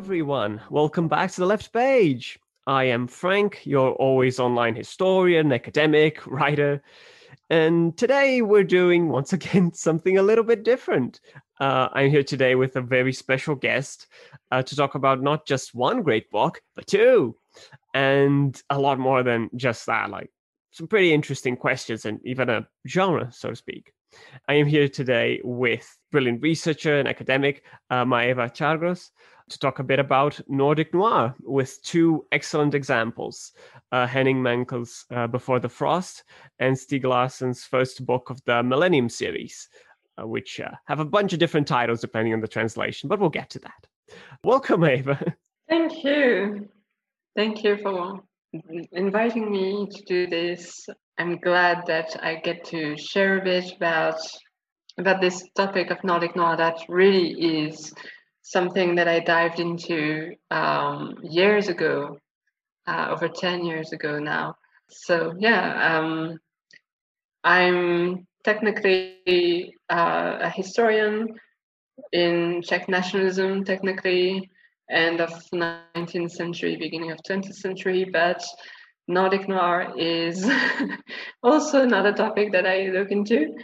everyone. Welcome back to the left page. I am Frank, your always online historian, academic, writer. And today we're doing, once again, something a little bit different. Uh, I'm here today with a very special guest uh, to talk about not just one great book, but two. And a lot more than just that, like some pretty interesting questions and even a genre, so to speak. I am here today with brilliant researcher and academic uh, Maeva Chargros to talk a bit about Nordic noir with two excellent examples uh, Henning Mankell's uh, Before the Frost and Stieg Larsson's first book of the Millennium series, uh, which uh, have a bunch of different titles depending on the translation, but we'll get to that. Welcome, Ava. Thank you. Thank you for inviting me to do this. I'm glad that I get to share a bit about about this topic of Nordic noir that really is something that I dived into um, years ago, uh, over 10 years ago now. So, yeah, um, I'm technically uh, a historian in Czech nationalism, technically, end of 19th century, beginning of 20th century, but Nordic noir is also another topic that I look into.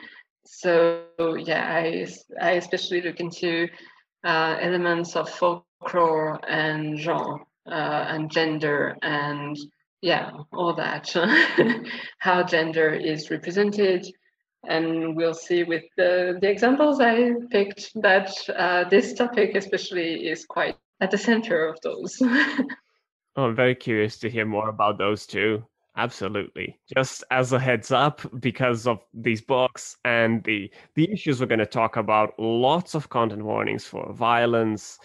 So yeah, I, I especially look into uh, elements of folklore and genre uh, and gender and yeah, all that. How gender is represented. And we'll see with the, the examples I picked that uh, this topic, especially, is quite at the center of those. oh, I'm very curious to hear more about those too. Absolutely. Just as a heads up, because of these books and the the issues we're going to talk about, lots of content warnings for violence,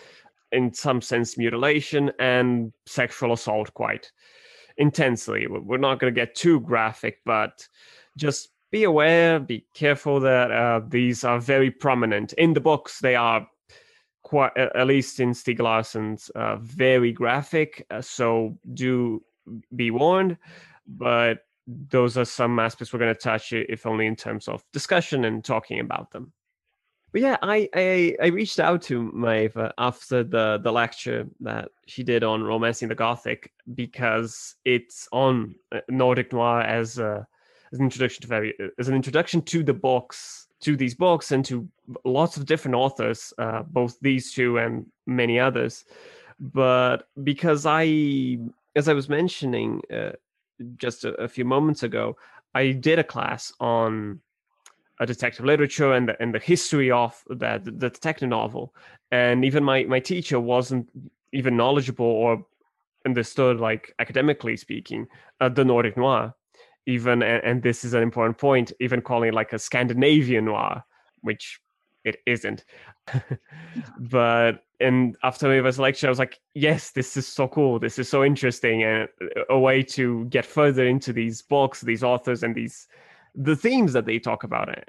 in some sense mutilation, and sexual assault quite intensely. We're not going to get too graphic, but just be aware, be careful that uh, these are very prominent in the books. They are quite, at least in Stieg Larsson's, uh, very graphic. Uh, so do be warned but those are some aspects we're going to touch if only in terms of discussion and talking about them but yeah i i, I reached out to maeva after the the lecture that she did on romancing the gothic because it's on uh, nordic noir as a as an introduction to very as an introduction to the books to these books and to lots of different authors uh, both these two and many others. But because i as i was mentioning uh, just a, a few moments ago, I did a class on a detective literature and the, and the history of that the detective novel. And even my my teacher wasn't even knowledgeable or understood like academically speaking uh, the nordic noir even and, and, this is an important point even calling it like a scandinavian noir which it isn't but and after Maeva's lecture, I was like, yes, this is so cool. This is so interesting, and a way to get further into these books, these authors, and these the themes that they talk about. Eh,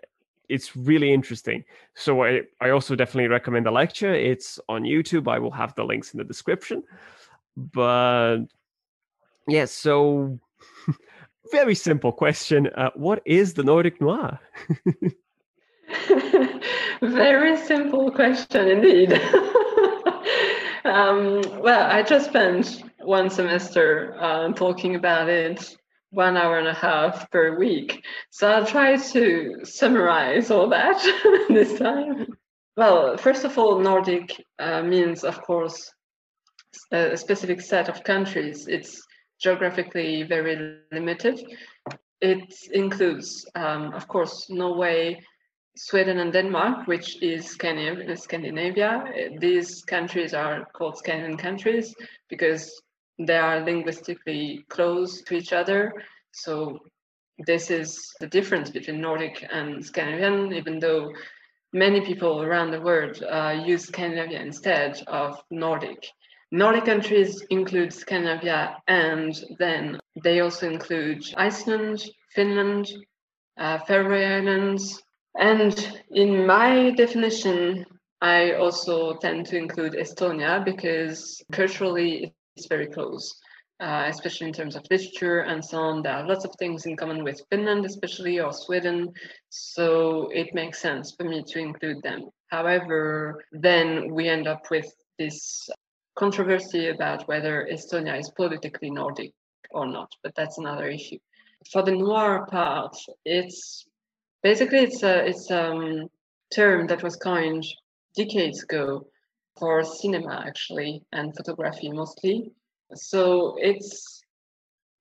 it's really interesting. So I, I also definitely recommend the lecture. It's on YouTube. I will have the links in the description. But yes, yeah, so very simple question. Uh, what is the Nordic Noir? Very simple question indeed. um, well, I just spent one semester uh, talking about it, one hour and a half per week. So I'll try to summarize all that this time. Well, first of all, Nordic uh, means, of course, a specific set of countries. It's geographically very limited. It includes, um, of course, Norway, Sweden and Denmark, which is Scandinavia. These countries are called Scandinavian countries because they are linguistically close to each other. So this is the difference between Nordic and Scandinavian, even though many people around the world uh, use Scandinavia instead of Nordic. Nordic countries include Scandinavia and then they also include Iceland, Finland, uh, Faroe Islands, and in my definition, I also tend to include Estonia because culturally it's very close, uh, especially in terms of literature and so on. There are lots of things in common with Finland, especially, or Sweden. So it makes sense for me to include them. However, then we end up with this controversy about whether Estonia is politically Nordic or not, but that's another issue. For the noir part, it's basically it's a it's a um, term that was coined decades ago for cinema actually and photography mostly. So it's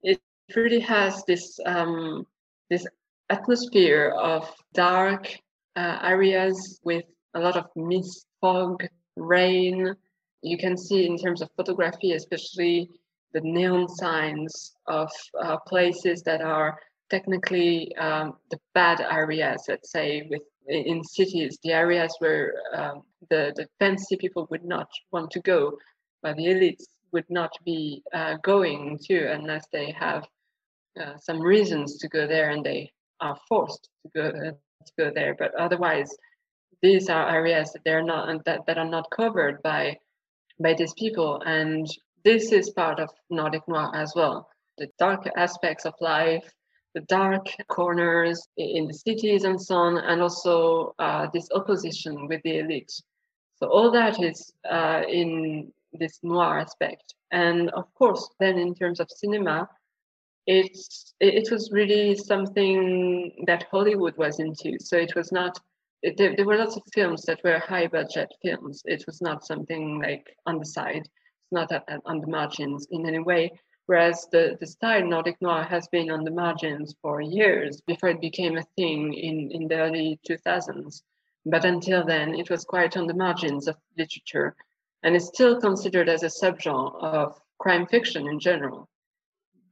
it really has this um, this atmosphere of dark uh, areas with a lot of mist, fog, rain. You can see in terms of photography, especially the neon signs of uh, places that are technically um, the bad areas, let's say, with in cities, the areas where um, the, the fancy people would not want to go, but the elites would not be uh, going to unless they have uh, some reasons to go there and they are forced to go, uh, to go there. But otherwise, these are areas that they're not that, that are not covered by by these people. And this is part of nordic noir as well. The dark aspects of life the dark corners in the cities and so on and also uh, this opposition with the elite so all that is uh, in this noir aspect. And of course then in terms of cinema it's it was really something that hollywood was into. So it was not there, there were lots of films that were high budget films. It was not something like on the side, it's not at, at, on the margins in any way. Whereas the, the style Nordic noir has been on the margins for years before it became a thing in, in the early 2000s. But until then, it was quite on the margins of literature and is still considered as a subgenre of crime fiction in general.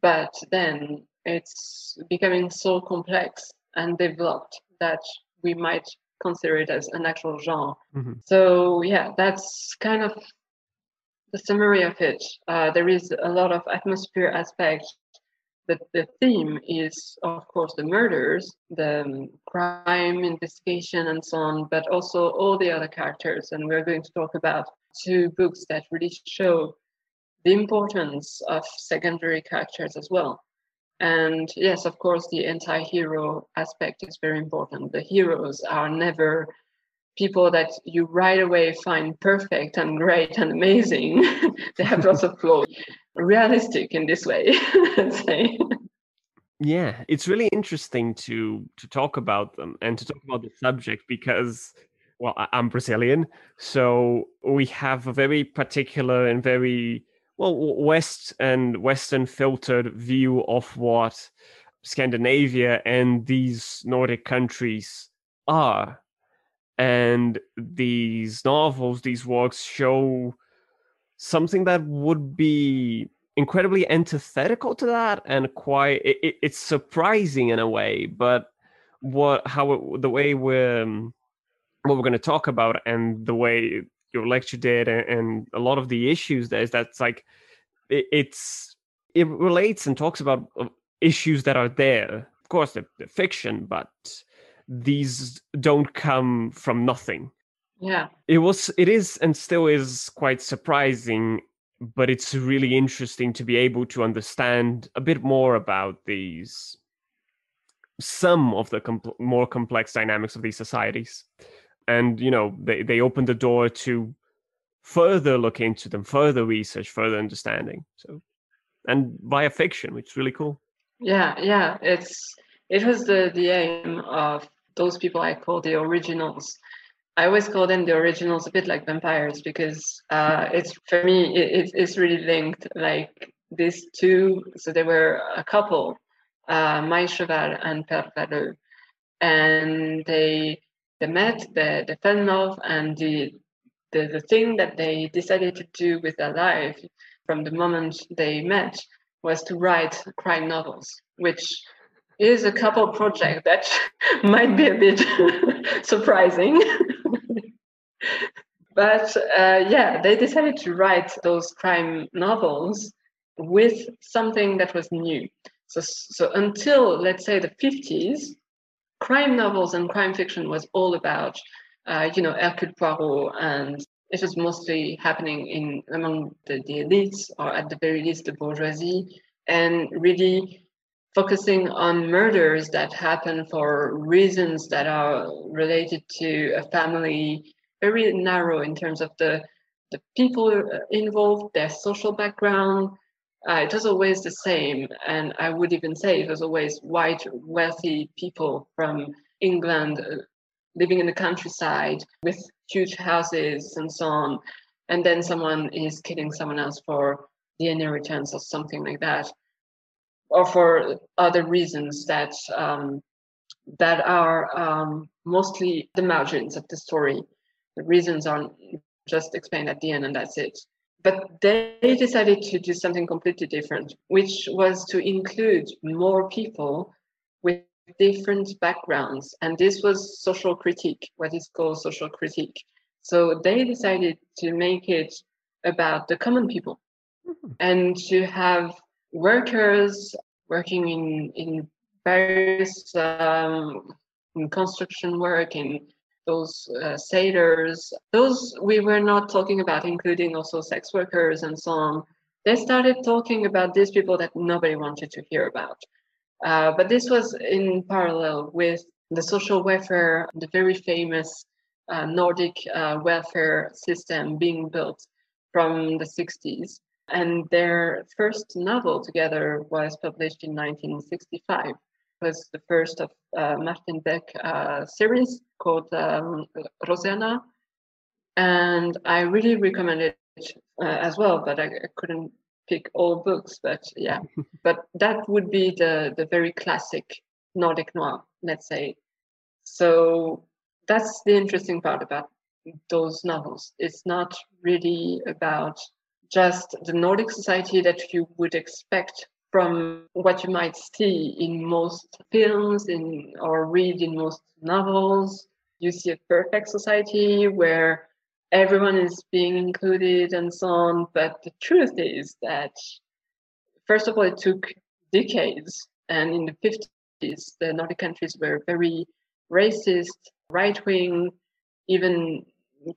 But then it's becoming so complex and developed that we might consider it as an actual genre. Mm-hmm. So yeah, that's kind of the summary of it. Uh, there is a lot of atmosphere aspect. The, the theme is, of course, the murders, the um, crime investigation, and so on, but also all the other characters. And we're going to talk about two books that really show the importance of secondary characters as well. And yes, of course, the anti hero aspect is very important. The heroes are never people that you right away find perfect and great and amazing. they have lots of flaws. Realistic in this way. Yeah, it's really interesting to to talk about them and to talk about the subject because well, I'm Brazilian, so we have a very particular and very well west and western filtered view of what scandinavia and these nordic countries are. And these novels these works show something that would be incredibly antithetical to that and quite it, it's surprising in a way but what how it, the way we're what we're going to talk about and the way your lecture did and, and a lot of the issues there is that's like it, it's it relates and talks about uh, issues that are there. Of course they're, they're fiction but these don't come from nothing. Yeah. It was it is and still is quite surprising but it's really interesting to be able to understand a bit more about these some of the more complex dynamics of these societies and you know they, they open the door to further look into them further research further understanding so and via fiction which is really cool. Yeah yeah it's it was the the aim of those people i call the originals. I always call them the originals a bit like vampires because uh it's for me it, it's really linked like these two so they were a couple uh Sjöwall and Wahlöö and they they met, they, they fell in love, and the, the, the thing that they decided to do with their life from the moment they met was to write crime novels, which is a couple project that might be a bit surprising. but uh, yeah, they decided to write those crime novels with something that was new. So, so until let's say the 50s, crime novels and crime fiction was all about, uh, you know, Hercule Poirot, and it was mostly happening in among the, the elites, or at the very least the bourgeoisie, and really focusing on murders that happen for reasons that are related to a family, very narrow in terms of the the people involved, their social background. Uh, it was always the same. And I would even say it was always white, wealthy people from England uh, living in the countryside with huge houses and so on. And then someone is killing someone else for the inheritance or something like that, or for other reasons that um, that are um, mostly the margins of the story. The reasons are just explained at the end, and that's it. But they decided to do something completely different, which was to include more people with different backgrounds. And this was social critique, what is called social critique. So they decided to make it about the common people mm-hmm. and to have workers working in, in various um, in construction work, in those uh, sailors. Those we were not talking about, including also sex workers and so on. They started talking about these people that nobody wanted to hear about. Uh, but this was in parallel with the social welfare, the very famous uh, Nordic uh, welfare system being built from the 60s. And their first novel together was published in 1965. Was the first of uh, Martin Beck uh, series called um, Roseanna. And I really recommend it uh, as well, but I, I couldn't pick all books, but yeah, but that would be the the very classic Nordic noir, let's say. So that's the interesting part about those novels. It's not really about just the Nordic society that you would expect from what you might see in most films in or read in most novels. You see a perfect society where everyone is being included and so on. But the truth is that, first of all, it took decades. And in the 50s, the Nordic countries were very racist, right wing, even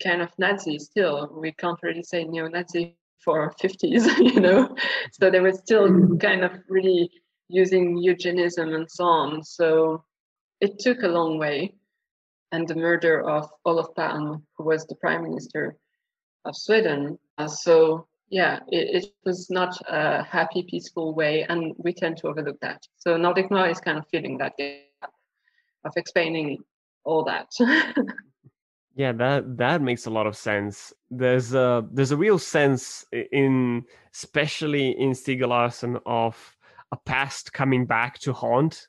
kind of Nazi still. We can't really say neo Nazi for 50s, you know? So they were still kind of really using eugenism and so on. So it took a long way and the murder of Olof Palme, who was the prime minister of Sweden. Uh, so yeah, it, it, was not a happy, peaceful way, and we tend to overlook that. So Nordic Noir is kind of filling that gap of explaining all that. yeah, that that makes a lot of sense. There's a there's a real sense in, especially in Stieg Larsson, of a past coming back to haunt.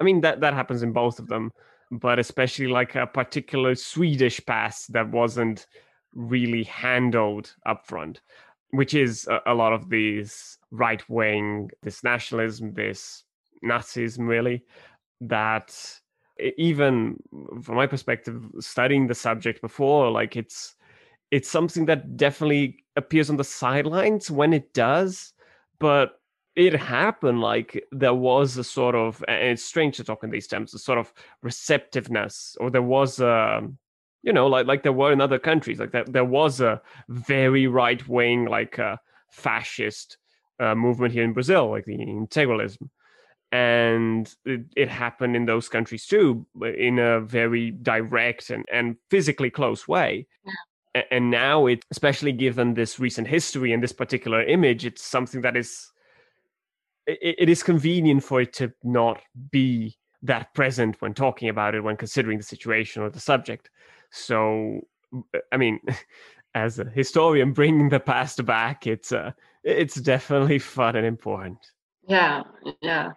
I mean that that happens in both of them but especially like a particular Swedish past that wasn't really handled upfront, which is a, a lot of these right wing, this nationalism, this Nazism, really, that even from my perspective, studying the subject before, like it's it's something that definitely appears on the sidelines when it does, but it happened like there was a sort of and it's strange to talk in these terms a sort of receptiveness or there was a you know like like there were in other countries like that there was a very right wing like uh, fascist uh, movement here in brazil like the integralism and it, it, happened in those countries too in a very direct and, and physically close way yeah. And now it especially given this recent history and this particular image it's something that is it, it is convenient for it to not be that present when talking about it when considering the situation or the subject. So i mean as a historian bringing the past back it's uh it's definitely fun and important. Yeah yeah.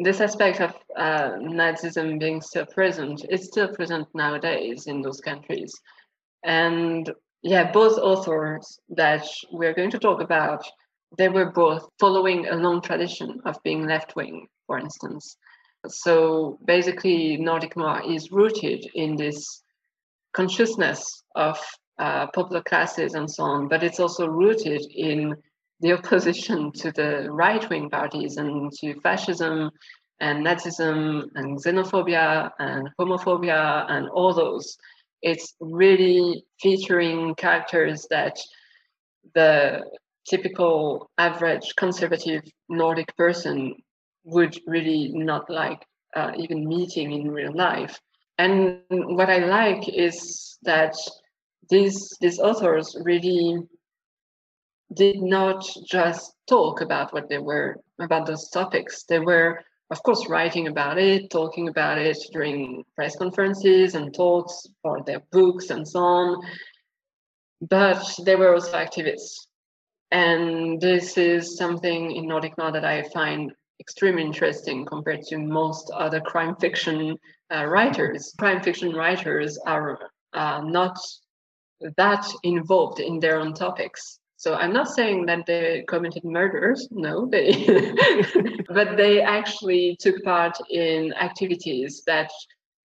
This aspect of uh, nazism being still present is still present nowadays in those countries and yeah both authors that we're going to talk about they were both following a long tradition of being left wing, for instance. So basically, Nordic noir is rooted in this consciousness of uh, popular classes and so on, but it's also rooted in the opposition to the right wing parties and to fascism and Nazism and xenophobia and homophobia and all those. It's really featuring characters that the typical average conservative Nordic person would really not like uh, even meeting in real life. And what I like is that these these authors really did not just talk about what they were about those topics. They were, of course, writing about it, talking about it during press conferences and talks for their books and so on. But they were also activists. And this is something in Nordic Noir that I find extremely interesting compared to most other crime fiction uh, writers. Crime fiction writers are uh, not that involved in their own topics. So I'm not saying that they committed murders, no, they, but they actually took part in activities that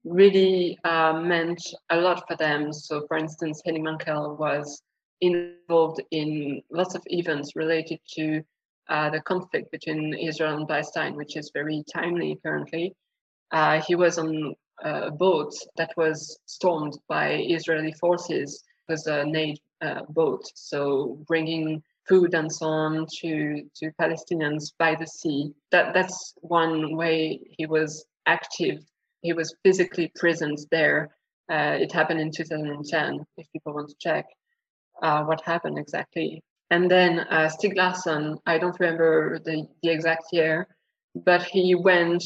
really uh, meant a lot for them. So, for instance, Henning Mankell was involved in lots of events related to uh, the conflict between Israel and Palestine, which is very timely currently. Uh, he was on a boat that was stormed by Israeli forces. Was a Navy uh, boat, so bringing food and so on to to Palestinians by the sea. That that's one way he was active. He was physically present there. Uh, it happened in 2010. If people want to check uh, what happened exactly, and then uh, Stieg Larsson, I don't remember the, the exact year, but he went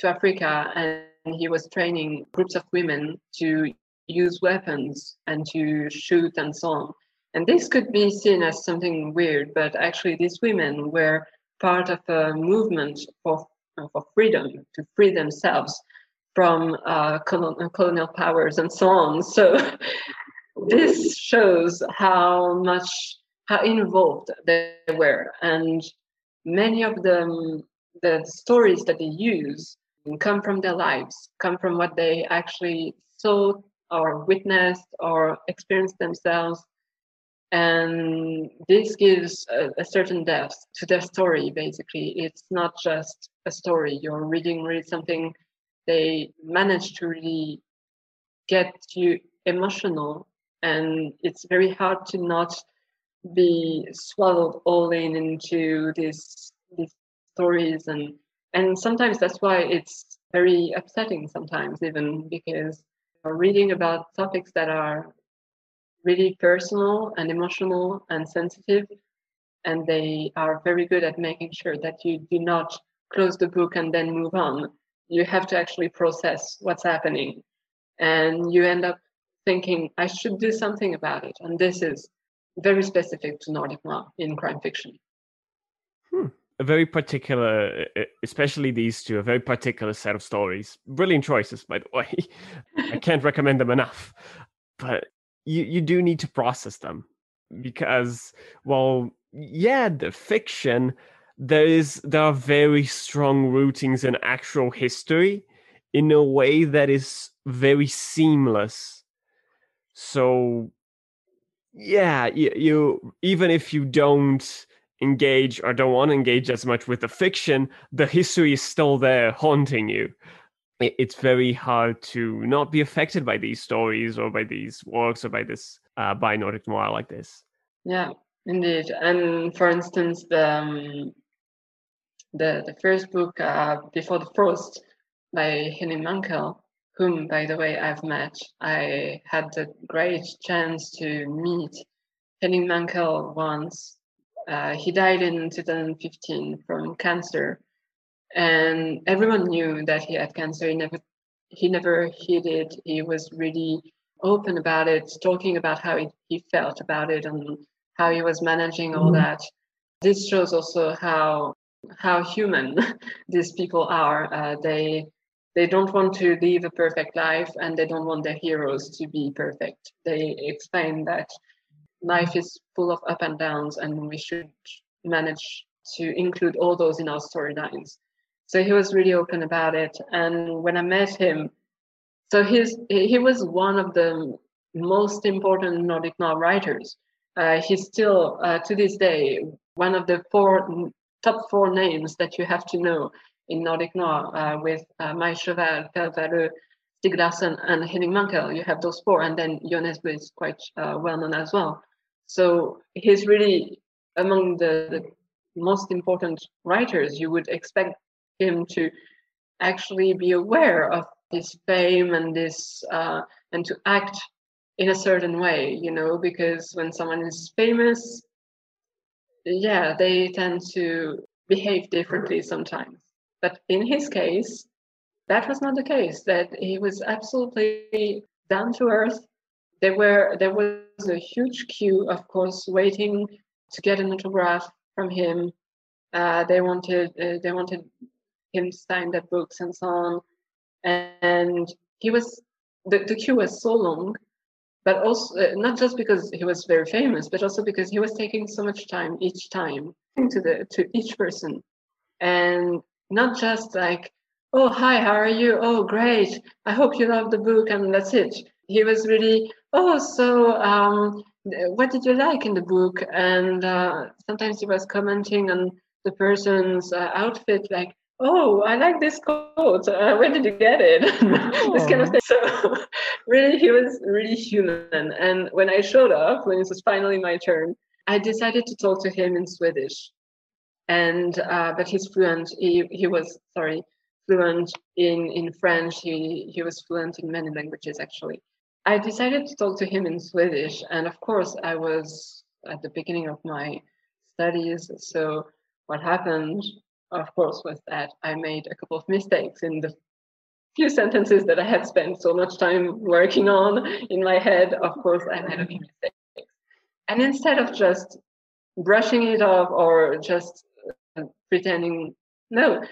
to Africa and he was training groups of women to use weapons and to shoot and so on. And this could be seen as something weird, but actually, these women were part of a movement for, for freedom, to free themselves from uh, colonial, powers and so on. So, this shows how much how involved they were and many of them the stories that they use come from their lives come from what they actually saw or witnessed or experienced themselves. And this gives a, a, certain depth to their story basically. It's not just a story. You're reading really something. They manage to really get you emotional and it's very hard to not be swallowed all in into these these stories. And and sometimes that's why it's very upsetting sometimes even because reading about topics that are really personal and emotional and sensitive and they are very good at making sure that you do not close the book and then move on you have to actually process what's happening and you end up thinking i should do something about it and this is very specific to Nordic noir in crime fiction. Hmm. A very particular, especially these two, a very particular set of stories. Brilliant choices, by the way. I can't recommend them enough. But you, you do need to process them because, well, yeah, the fiction, there is there are very strong rootings in actual history in a way that is very seamless. So yeah, you, you even if you don't engage or don't want to engage as much with the fiction, the history is still there haunting you. It's very hard to not be affected by these stories or by these works or by this uh, by Nordic noir like this. Yeah, indeed. And for instance, the um, the the first book, uh, Before the Frost, by Henning Mankell, whom, by the way, I've met. I had the great chance to meet Henning Mankell once. Uh, he died in 2015 from cancer, and everyone knew that he had cancer. He never, he never hid it. He was really open about it, talking about how he, he felt about it and how he was managing all mm-hmm. that. This shows also how how human these people are. Uh, they they don't want to live a perfect life and they don't want their heroes to be perfect. They explain that life is full of up and downs and we should manage to include all those in our storylines. So he was really open about it. And when I met him, so he's he was one of the most important Nordic noir writers. Uh, he's still uh, to this day one of the four top four names that you have to know in Nordic Noir uh, with uh, Maj Sjöwall, Per Stieg Larsson, and Henning Mankell. You have those four, and then Jo Nesbø is quite uh, well known as well. So he's really among the, the most important writers. You would expect him to actually be aware of this fame and this uh, and to act in a certain way, you know, because when someone is famous, yeah, they tend to behave differently sometimes. But in his case, that was not the case. That he was absolutely down to earth. There were there was a huge queue, of course, waiting to get an autograph from him. Uh, they wanted uh, they wanted him to sign their books and so on, and he was the, the queue was so long but also uh, not just because he was very famous but also because he was taking so much time each time to the to each person. And not just like oh hi how are you? Oh great. I hope you love the book and that's it he was really oh so um, what did you like in the book and uh, sometimes he was commenting on the person's uh, outfit like oh, I like this coat. Uh, where did you get it? this kind of thing. So really, he was really human. And when I showed up, when it was finally my turn, I decided to talk to him in Swedish. And uh, but he's fluent. He he was sorry fluent in in French. He he was fluent in many languages actually. I decided to talk to him in Swedish, and of course, I was at the beginning of my studies. So what happened of course, was that I made a couple of mistakes in the few sentences that I had spent so much time working on in my head. Of course, I made a few mistakes. And instead of just brushing it off or just uh, pretending, no,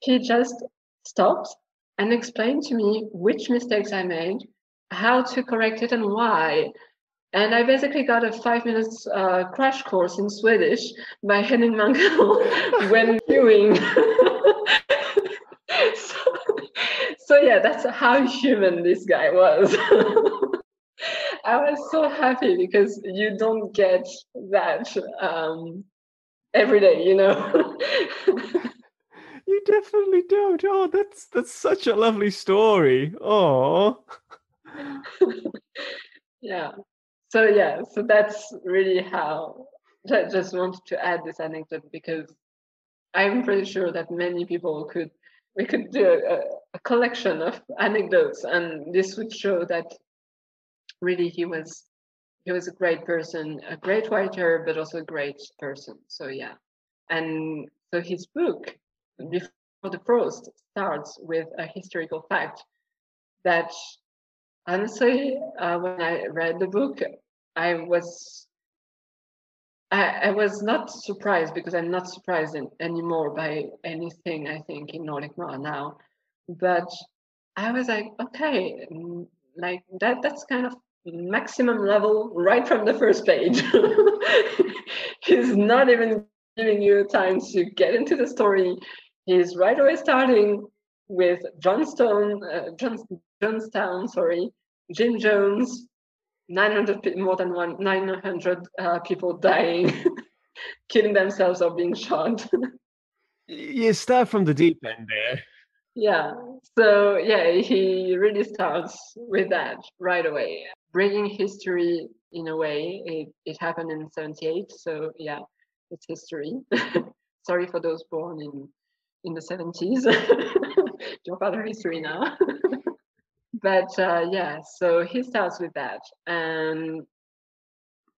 he just stopped and explained to me which mistakes I made, how to correct it, and why. And I basically got a five minutes uh, crash course in Swedish by Henning Mankell when viewing. so, so, yeah, that's how human this guy was. I was so happy because you don't get that um, every day, you know. you definitely don't. Oh, that's that's such a lovely story. Oh. yeah. So yeah so that's really how i just wanted to add this anecdote because i'm pretty sure that many people could we could do a, a collection of anecdotes and this would show that really he was he was a great person a great writer but also a great person. So yeah. And so his book before the Frost starts with a historical fact that honestly, uh, when I read the book, I was I, I, was not surprised because I'm not surprised in, anymore by anything I think in Nordic noir now, but I was like, okay, mm, like that that's kind of maximum level right from the first page. He's not even giving you time to get into the story. He's right away starting with Johnstone, uh, John, Jonestown, sorry, Jim Jones, 900 more than one 900 uh, people dying killing themselves or being shot. You start from the deep end there. Yeah so yeah he really starts with that right away bringing history in a way. It, it happened in 78 so yeah it's history. Sorry for those born in in the 70s your father history now but uh, yeah, so he starts with that. And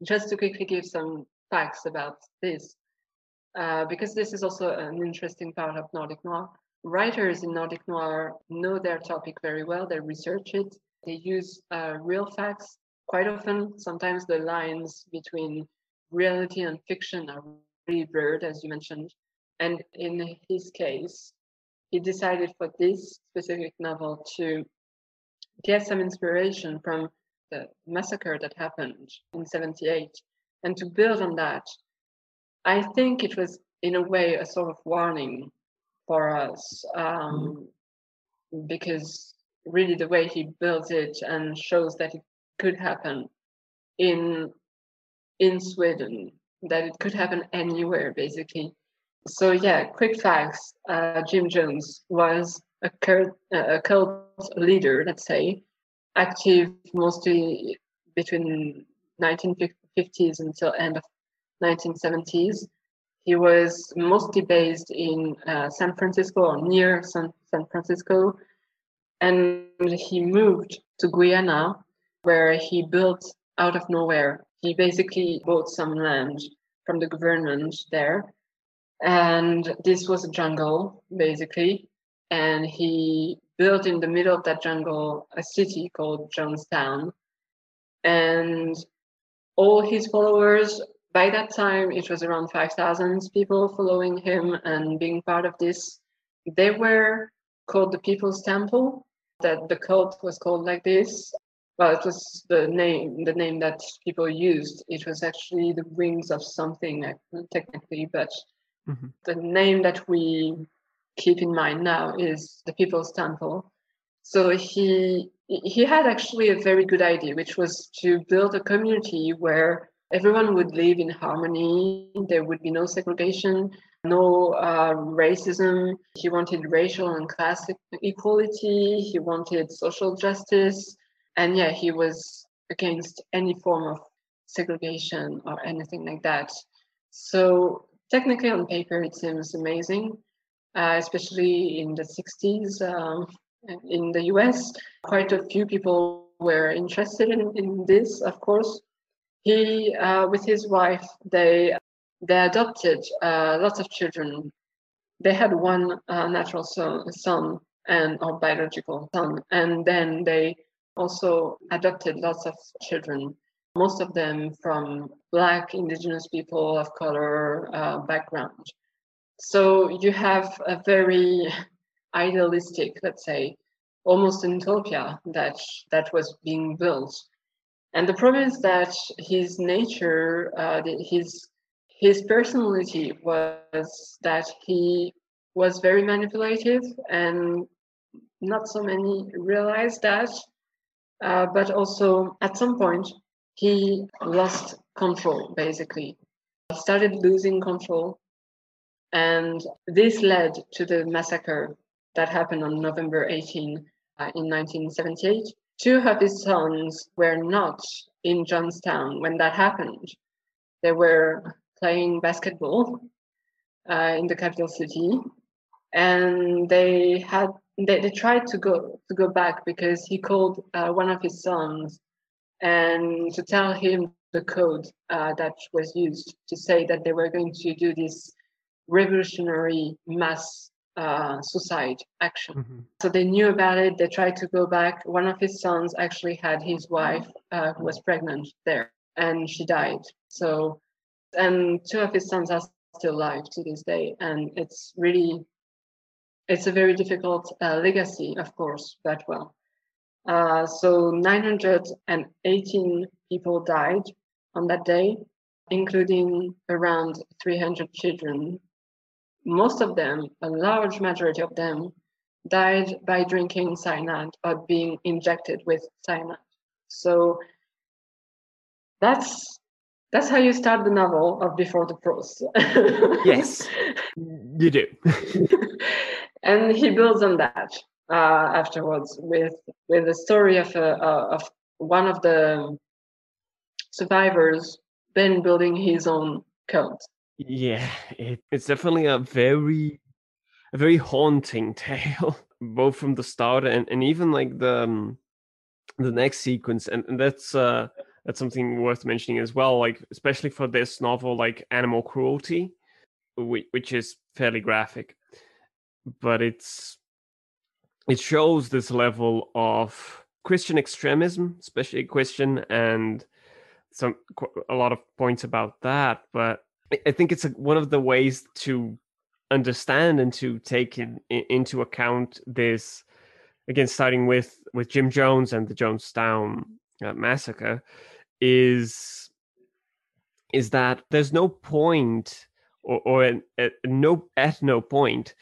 just to quickly give some facts about this, uh, because this is also an interesting part of Nordic Noir. Writers in Nordic Noir know their topic very well, they research it, they use uh, real facts quite often. Sometimes the lines between reality and fiction are really blurred, as you mentioned. And in his case, he decided for this specific novel to get some inspiration from the massacre that happened in 78 and to build on that i think it was in a way a sort of warning for us um, because really the way he builds it and shows that it could happen in in sweden that it could happen anywhere basically so yeah quick facts uh, jim jones was a cult, a cult leader, let's say, active mostly between 1950s until end of 1970s. He was mostly based in uh, San Francisco or near San, San Francisco, and he moved to Guyana where he built out of nowhere. He basically bought some land from the government there. And this was a jungle, basically. And he built in the middle of that jungle a city called Jonestown. And all his followers, by that time, it was around 5,000 people following him and being part of this. They were called the People's Temple, that the cult was called like this. Well, it was the name, the name that people used. It was actually the wings of something, technically, but mm-hmm. the name that we keep in mind now is the People's Temple. So he he had actually a very good idea, which was to build a community where everyone would live in harmony. There would be no segregation, no uh, racism. He wanted racial and class equality. He wanted social justice. And yeah, he was against any form of segregation or anything like that. So technically, on paper, it seems amazing, uh, especially in the 60s um, in the US. Quite a few people were interested in, in this, of course. He, uh, with his wife, they they adopted uh, lots of children. They had one uh, natural son, son and or biological son, and then they also adopted lots of children, most of them from Black, Indigenous people of color uh, background. So you have a very idealistic, let's say, almost utopia that that was being built. And the problem is that his nature, uh, his his personality was that he was very manipulative, and not so many realized that. Uh, but also, at some point, he lost control. Basically, started losing control, and this led to the massacre that happened on November 18 uh, in 1978. Two of his sons were not in Jonestown when that happened. They were playing basketball uh, in the capital city, and they had they, they tried to go to go back because he called uh, one of his sons and to tell him the code uh, that was used to say that they were going to do this revolutionary mass uh, suicide action. Mm-hmm. So they knew about it. They tried to go back. One of his sons actually had his wife uh, who was pregnant there, and she died. So, and two of his sons are still alive to this day, and it's really, it's a very difficult uh, legacy, of course. But well, uh, so 918 people died on that day, including around 300 children most of them, a large majority of them, died by drinking cyanide or being injected with cyanide. So that's that's how you start the novel of Before the Frost. yes, you do. and he builds on that uh, afterwards with with the story of a, uh, of one of the survivors then building his own cult yeah, it, it's definitely a very, a very haunting tale, both from the start and, and even like the um, the next sequence, and, and that's uh that's something worth mentioning as well. Like especially for this novel, like animal cruelty, which, which is fairly graphic, but it's it shows this level of Christian extremism, especially Christian, and some a lot of points about that, but I think it's one of the ways to understand and to take in, in, into account this again starting with with Jim Jones and the Jonestown uh, massacre is is that there's no point or, or at no at no point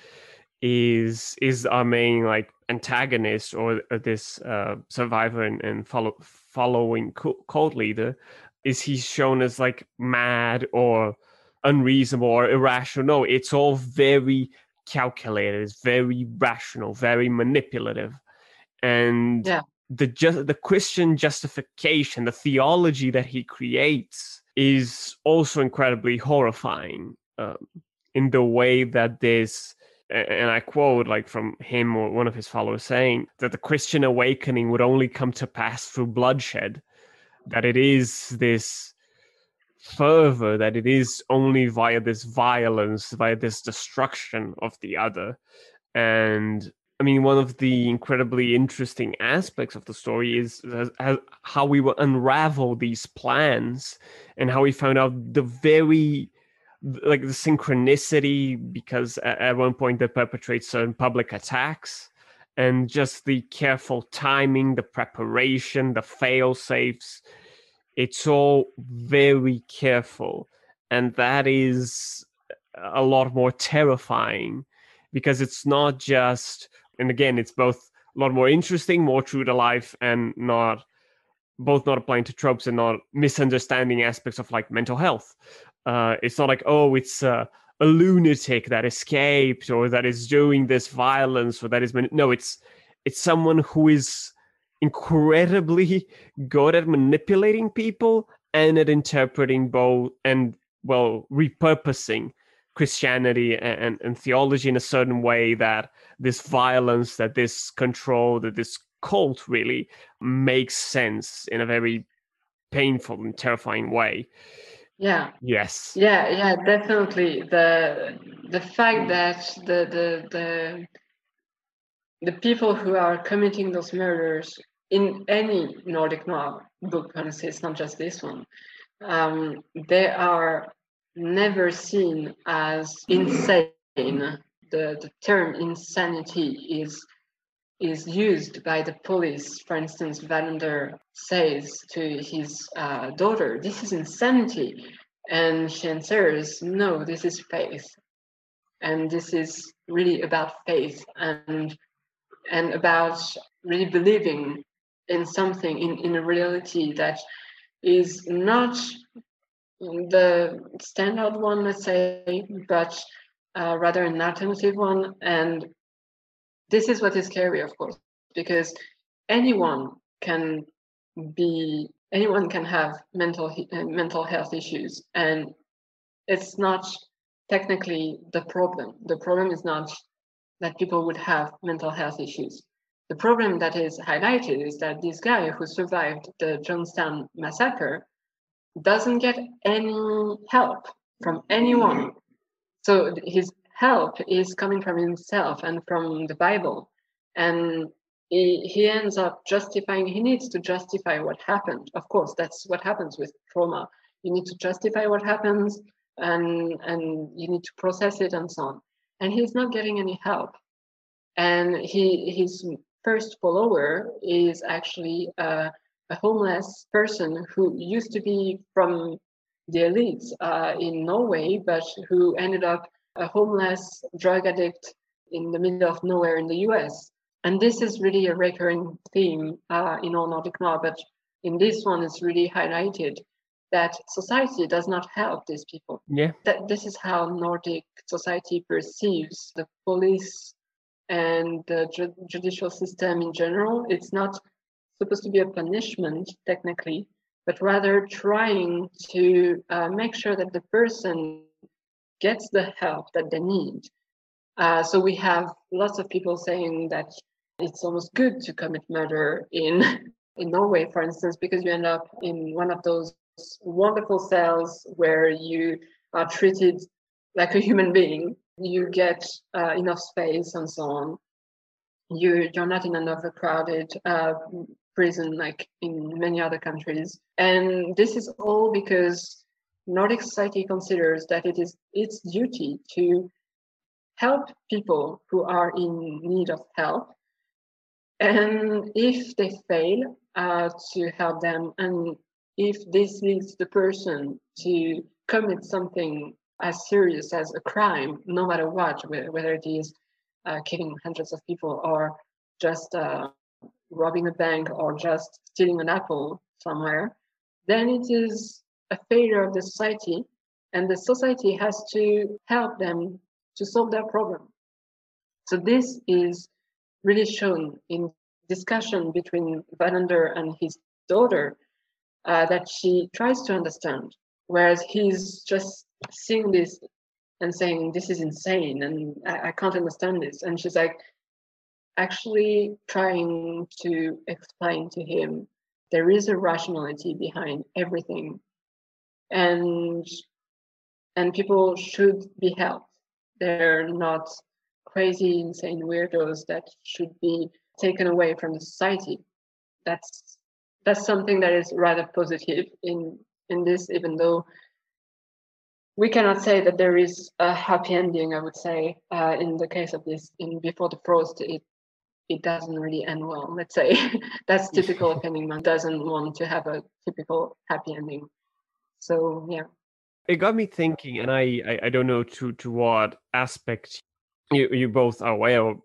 is is our main like antagonist or, or this uh, survivor and, and follow, following cult leader is he shown as like mad or unreasonable or irrational. No, it's all very calculated. It's very rational, very manipulative, and yeah. the just the Christian justification, the theology that he creates, is also incredibly horrifying um, in the way that this and I quote like from him or one of his followers saying that the Christian awakening would only come to pass through bloodshed, that it is this fervor, that it is only via this violence, via this destruction of the other. And I mean, one of the incredibly interesting aspects of the story is how we will unravel these plans and how we found out the very like the synchronicity because at one point they perpetrate certain public attacks and just the careful timing the preparation the fail safes it's all very careful. And that is a lot more terrifying because it's not just and again it's both a lot more interesting more true to life and not both not applying to tropes and not misunderstanding aspects of like mental health uh, it's not like oh, it's uh, a lunatic that escaped or that is doing this violence or that is no, it's it's someone who is incredibly good at manipulating people and at interpreting both and well repurposing Christianity and, and, theology in a certain way that this violence, that this control, that this cult really makes sense in a very painful and terrifying way. Yeah. Yes. Yeah, yeah, definitely. The the fact that the the the the people who are committing those murders in any Nordic noir book, honestly, it's not just this one. Um, they are never seen as insane. The the term insanity is is used by the police. For instance, Wallander says to his uh, daughter, This is insanity. And she answers, No, this is faith. And this is really about faith and and about really believing in something, in, in a reality that is not the standard one, let's say, but uh, rather an alternative one. And this is what is scary, of course, because anyone can be anyone can have mental uh, mental health issues, and it's not technically the problem. The problem is not that people would have mental health issues. The problem that is highlighted is that this guy who survived the Jonestown massacre doesn't get any help from anyone. So his help is coming from himself and from the Bible. And he, he ends up justifying, he needs to justify what happened. Of course, that's what happens with trauma. You need to justify what happens and, and you need to process it and so on. And he's not getting any help. And he, his first follower is actually a, a homeless person who used to be from the elites uh, in Norway, but who ended up a homeless drug addict in the middle of nowhere in the US. And this is really a recurring theme uh, in all Nordic noir, but in this one it's really highlighted that society does not help these people. Yeah. That this is how Nordic society perceives the police and the ju- judicial system in general. It's not supposed to be a punishment technically, but rather trying to uh, make sure that the person gets the help that they need. Uh, so we have lots of people saying that it's almost good to commit murder in in Norway, for instance, because you end up in one of those wonderful cells where you are treated like a human being. You get uh, enough space and so on. You you're not in an overcrowded uh, prison like in many other countries, and this is all because Nordic society considers that it is its duty to help people who are in need of help. And if they fail uh, to help them, and if this leads the person to commit something as serious as a crime, no matter what, whether it is uh, killing hundreds of people or just uh, robbing a bank or just stealing an apple somewhere, then it is a failure of the society, and the society has to help them to solve their problem. So this is really shown in discussion between Wallander and his daughter uh, that she tries to understand, whereas he's just seeing this and saying this is insane and I, I can't understand this and she's like actually trying to explain to him there is a rationality behind everything and and people should be helped. They're not crazy insane weirdos that should be taken away from the society. That's that's something that is rather positive in in this even though we cannot say that there is a happy ending i would say uh, in the case of this in before the frost it it doesn't really end well let's say. That's typical of man doesn't want to have a typical happy ending so yeah. It got me thinking and i i, I don't know to to what aspect you, you both are aware or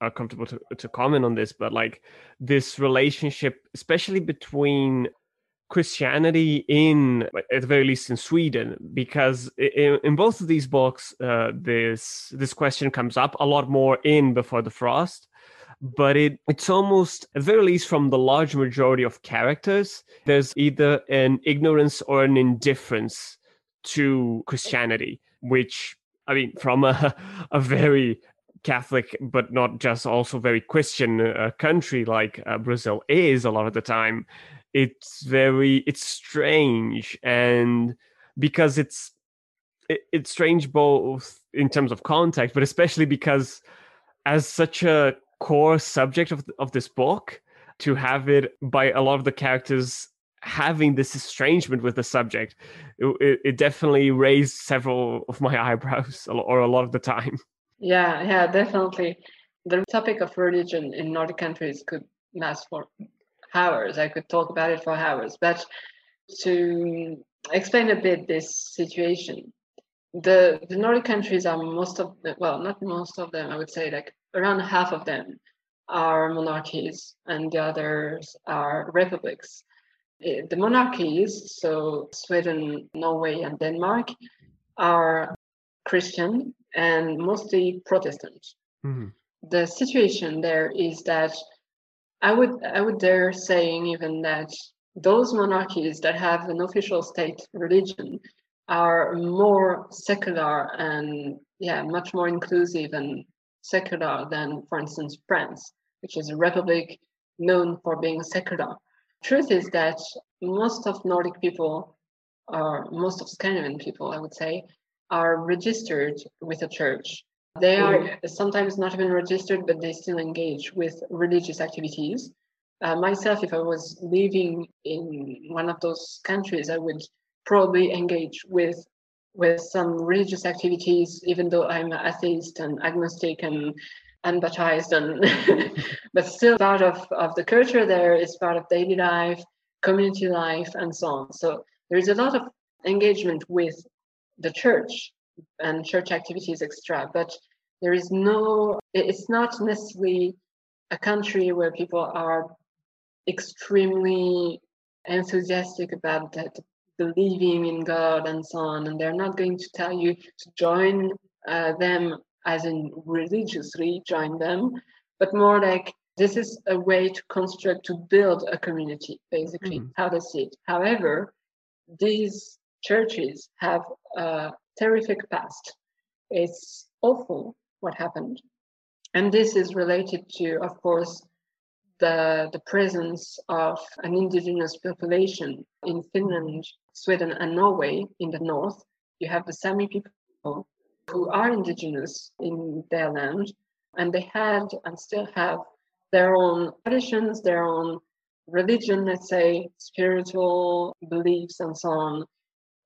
are comfortable to, to comment on this but like this relationship especially between Christianity in, at the very least, in Sweden, because in, in both of these books, uh, this this question comes up a lot more in Before the Frost, but it it's almost at the very least from the large majority of characters, there's either an ignorance or an indifference to Christianity, which I mean, from a, a very Catholic, but not just also very Christian uh, country like uh, Brazil is a lot of the time, it's very it's strange. And because it's it, it's strange both in terms of context, but especially because as such a core subject of of this book, to have it by a lot of the characters having this estrangement with the subject, it, it, definitely raised several of my eyebrows, or a lot of the time. Yeah, yeah, definitely. The topic of religion in Nordic countries could last for hours. I could talk about it for hours. But to explain a bit this situation, the the Nordic countries are most of the, well, not most of them. I would say like around half of them are monarchies, and the others are republics. Eh, the monarchies, so Sweden, Norway, and Denmark, are Christian and mostly Protestant. Mm-hmm. The situation there is that I would I would dare saying even that those monarchies that have an official state religion are more secular and yeah much more inclusive and secular than for instance France, which is a republic known for being secular truth is that most of Nordic people, or most of Scandinavian people, I would say, are registered with a church. They are mm. sometimes not even registered, but they still engage with religious activities. Uh, myself, if I was living in one of those countries, I would probably engage with with some religious activities, even though I'm an atheist and agnostic and unbaptized and but still part of, of the culture there is part of daily life community life and so on. So there is a lot of engagement with the church and church activities extra but there is no it's not necessarily a country where people are extremely enthusiastic about that believing in god and so on and they're not going to tell you to join uh, them as in religiously join them, but more like this is a way to construct, to build a community, basically, mm-hmm. how they see it. However, these churches have a terrific past. It's awful what happened. And this is related to, of course, the, the presence of an indigenous population in Finland, Sweden, and Norway in the north. You have the Sami people who are indigenous in their land, and they had and still have their own traditions, their own religion, let's say, spiritual beliefs, and so on.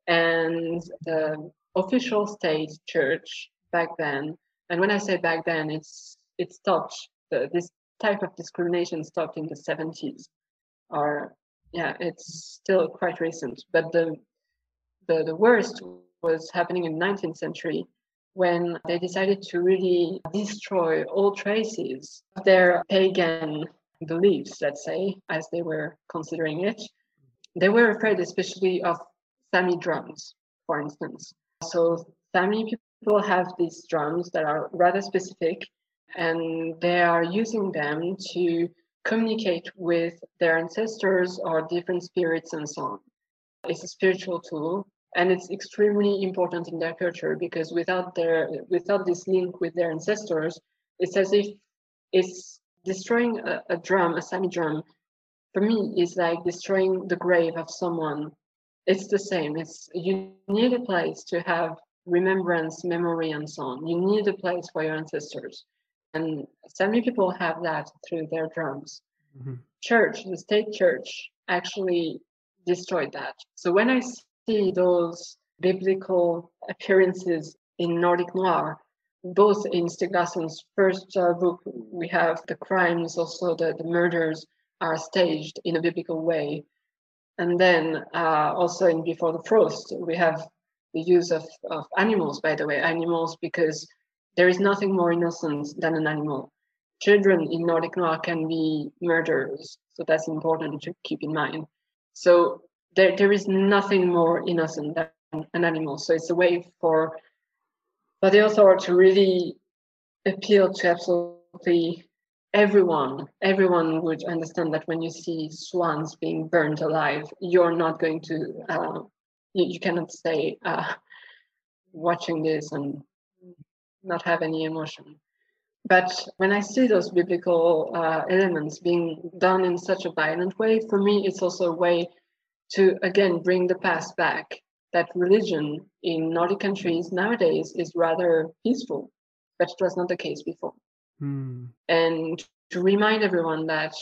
And the official state church back then, and when I say back then, it's it stopped. The, this type of discrimination stopped in the 70s, or yeah, it's still quite recent. But the the, the worst was happening in the 19th century when they decided to really destroy all traces of their pagan beliefs, let's say, as they were considering it. They were afraid, especially of Sami drums, for instance. So, Sami people have these drums that are rather specific, and they are using them to communicate with their ancestors or different spirits and so on. It's a spiritual tool and it's extremely important in their culture because without their without this link with their ancestors it's as if it's destroying a, a drum a sami drum. For me is like destroying the grave of someone. It's the same. It's you need a place to have remembrance memory and so on. You need a place for your ancestors and so many people have that through their drums mm-hmm. church the state church actually destroyed that so when i see those biblical appearances in Nordic noir, both in Stieg Larsson's first uh, book, we have the crimes, also the, the murders are staged in a biblical way. And then uh, also in Before the Frost, we have the use of, of animals, by the way, animals, because there is nothing more innocent than an animal. Children in Nordic noir can be murderers, so that's important to keep in mind. So there, there is nothing more innocent than an animal. So it's a way for, for the author to really appeal to absolutely everyone. Everyone would understand that when you see swans being burned alive, you're not going to, uh, you, you, cannot stay uh, watching this and not have any emotion. But when I see those biblical uh, elements being done in such a violent way, for me, it's also a way to again bring the past back that religion in Nordic countries nowadays is rather peaceful, but it was not the case before. Hmm. And to remind everyone that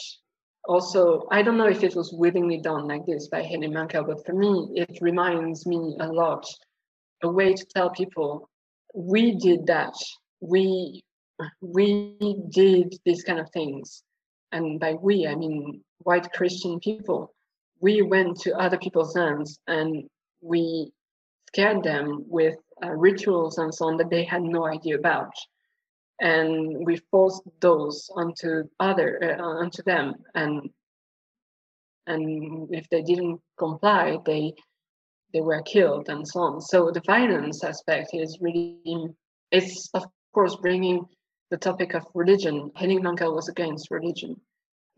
also, I don't know if it was willingly done like this by Henning Mankell, but for me, it reminds me a lot a way to tell people we did that. We we did these kind of things. And by we, I mean white Christian people we went to other people's lands and we scared them with uh, rituals and so on that they had no idea about and we forced those onto other uh, onto them and and if they didn't comply they they were killed and so on so the violence aspect is really it's of course bringing the topic of religion henning mankell was against religion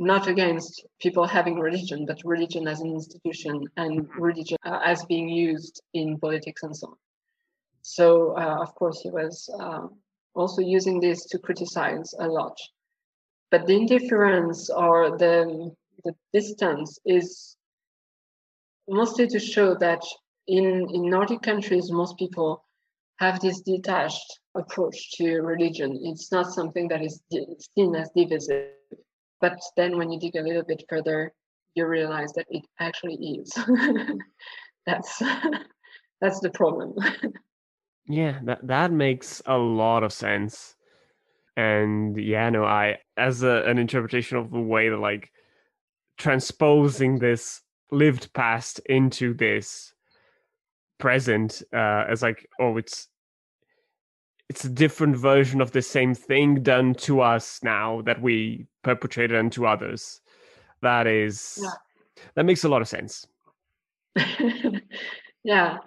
not against people having religion, but religion as an institution and religion uh, as being used in politics and so on. So, uh, of course, he was uh, also using this to criticize a lot. But the indifference or the, the distance is mostly to show that in, in Nordic countries, most people have this detached approach to religion. It's not something that is seen as divisive but then when you dig a little bit further, you realize that it actually is. that's that's the problem. yeah, that that makes a lot of sense. And yeah, no, I as a, an interpretation of the way that like transposing this lived past into this present uh as like oh it's it's a different version of the same thing done to us now that we perpetrated unto others. That is yeah. that makes a lot of sense. yeah.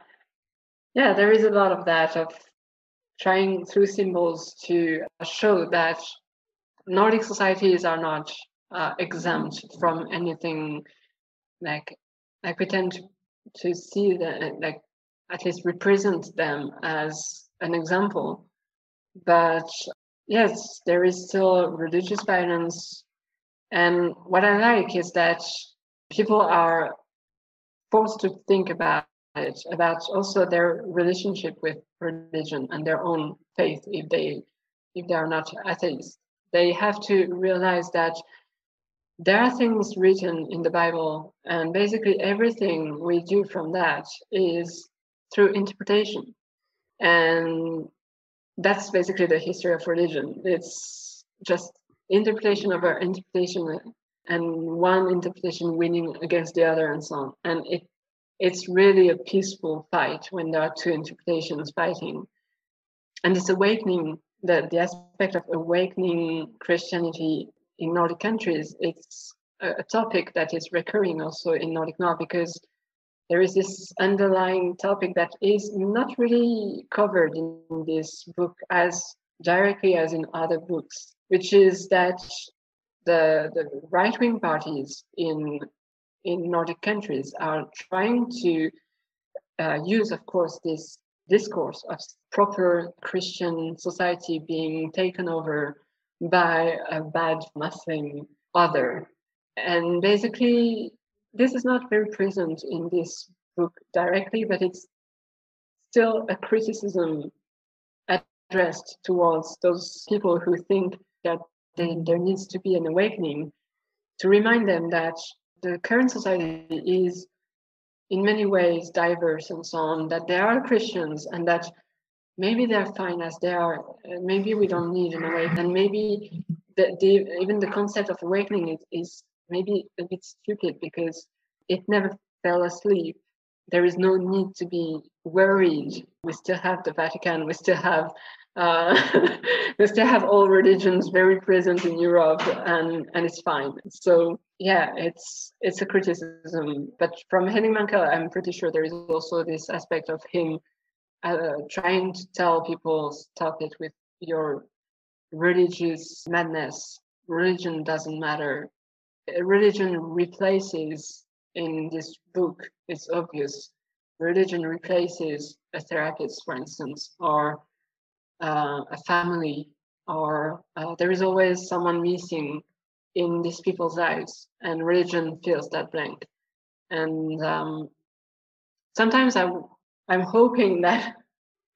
Yeah, there is a lot of that of trying through symbols to show that Nordic societies are not uh, exempt from anything like like we tend to, to see that like at least represent them as an example but yes, there is still religious violence. And what I like is that people are forced to think about it, about also their relationship with religion and their own faith if they if they are not atheists. They have to realize that there are things written in the Bible, and basically everything we do from that is through interpretation. And that's basically the history of religion. It's just interpretation of our interpretation and one interpretation winning against the other and so on. And it it's really a peaceful fight when there are two interpretations fighting. And this awakening, the, the aspect of awakening Christianity in Nordic countries, it's a, topic that is recurring also in Nordic Noir because there is this underlying topic that is not really covered in this book as directly as in other books, which is that the, the right wing parties in in Nordic countries are trying to uh, use, of course, this discourse of proper Christian society being taken over by a bad Muslim other. And basically, this is not very present in this book directly, but it's still a criticism addressed towards those people who think that they, there needs to be an awakening to remind them that the current society is in many ways diverse and so on, that there are Christians and that maybe they're fine as they are. Maybe we don't need an awakening. And maybe the, the, even the concept of awakening is, is maybe a bit stupid because it never fell asleep. There is no need to be worried. We still have the Vatican. We still have uh, we still have all religions very present in Europe, and and it's fine. So yeah, it's it's a criticism. But from Henning Mankell, I'm pretty sure there is also this aspect of him uh, trying to tell people stop it with your religious madness. Religion doesn't matter. Religion replaces in this book. It's obvious. Religion replaces a therapist, for instance, or uh, a family, or uh, there is always someone missing in these people's lives, and religion fills that blank. And um, sometimes I, I'm hoping that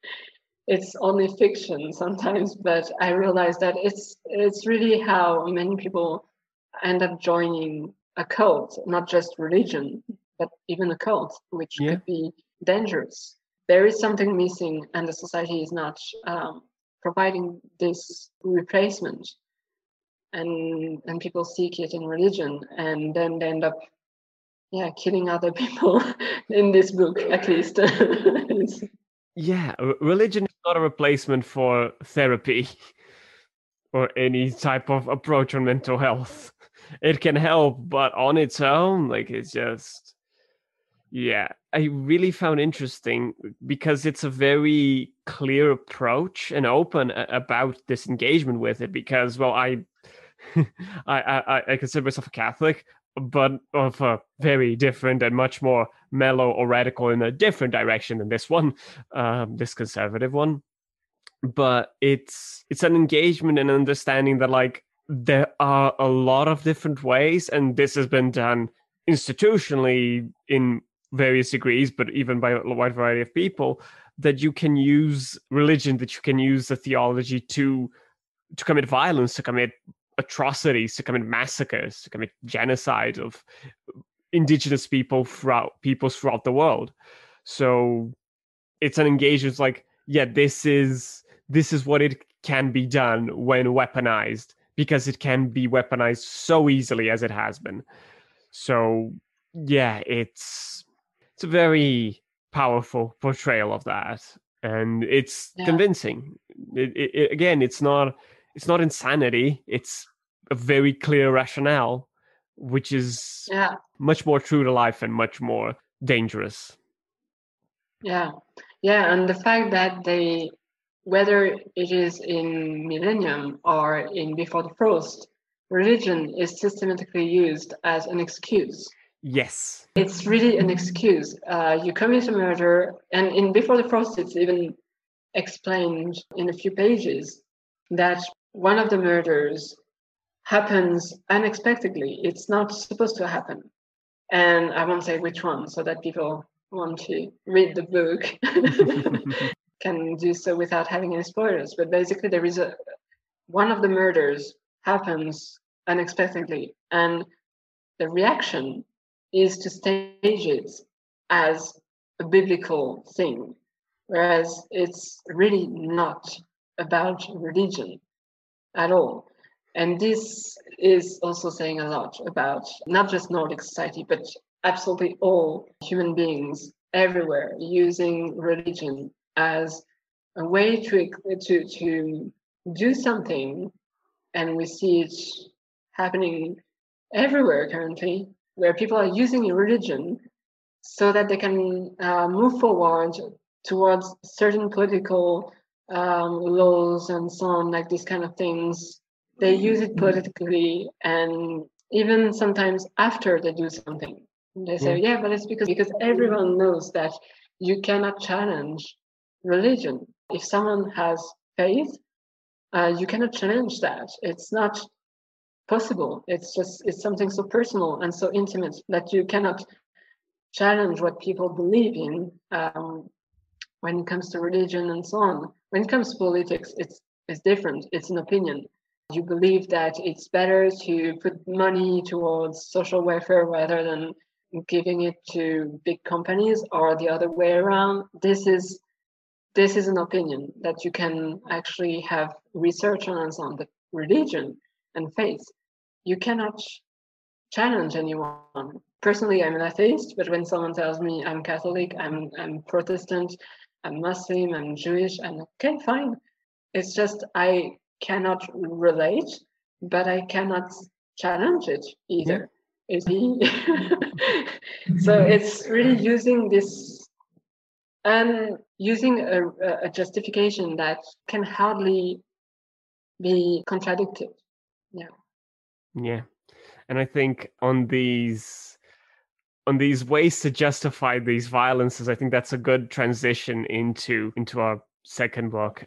it's only fiction sometimes, but I realize that it's it's really how many people end up joining a cult, not just religion, but even a cult, which yeah. could be dangerous there is something missing and the society is not um, providing this replacement and and people seek it in religion and then they end up yeah killing other people in this book at least yeah religion is not a replacement for therapy or any type of approach on mental health it can help but on its own like it's just yeah, I really found interesting because it's a very clear approach and open about this engagement with it. Because, well, I, I, I, I consider myself a Catholic, but of a very different and much more mellow or radical in a different direction than this one, um, this conservative one. But it's it's an engagement and understanding that like there are a lot of different ways, and this has been done institutionally in various degrees, but even by a wide variety of people, that you can use religion, that you can use the theology to to commit violence, to commit atrocities, to commit massacres, to commit genocide of indigenous people throughout peoples throughout the world. So it's an engagement like, yeah, this is this is what it can be done when weaponized, because it can be weaponized so easily as it has been. So yeah, it's it's a very powerful portrayal of that and it's yeah. convincing it, it, again it's not it's not insanity it's a very clear rationale which is yeah. much more true to life and much more dangerous yeah yeah and the fact that they whether it is in millennium or in before the frost religion is systematically used as an excuse Yes. It's really an excuse. Uh, you commit a murder, and in Before the Frost, it's even explained in a few pages that one of the murders happens unexpectedly. It's not supposed to happen. And I won't say which one so that people want to read the book can do so without having any spoilers. But basically, there is a one of the murders happens unexpectedly, and the reaction is to stage it as a biblical thing, whereas it's really not about religion at all. And this is also saying a lot about not just Nordic society, but absolutely all human beings everywhere using religion as a way to, to, to do something. And we see it happening everywhere currently where people are using religion so that they can uh, move forward towards certain political um, laws and so on, like these kind of things. They use it politically, and even sometimes after they do something, they say, "Yeah, but it's because because everyone knows that you cannot challenge religion. If someone has faith, uh, you cannot challenge that. It's not possible. It's just it's something so personal and so intimate that you cannot challenge what people believe in um, when it comes to religion and so on. When it comes to politics, it's it's different. It's an opinion. You believe that it's better to put money towards social welfare rather than giving it to big companies or the other way around. This is this is an opinion that you can actually have research on on. But religion and faith, you cannot challenge anyone. Personally, I'm an atheist, but when someone tells me I'm Catholic, I'm I'm Protestant, I'm Muslim, I'm Jewish, I'm okay, fine. It's just I cannot relate, but I cannot challenge it either. Yeah. Is he? so it's really using this and using a, a justification that can hardly be contradicted. Yeah. Yeah. And I think on these on these ways to justify these violences, I think that's a good transition into into our second book,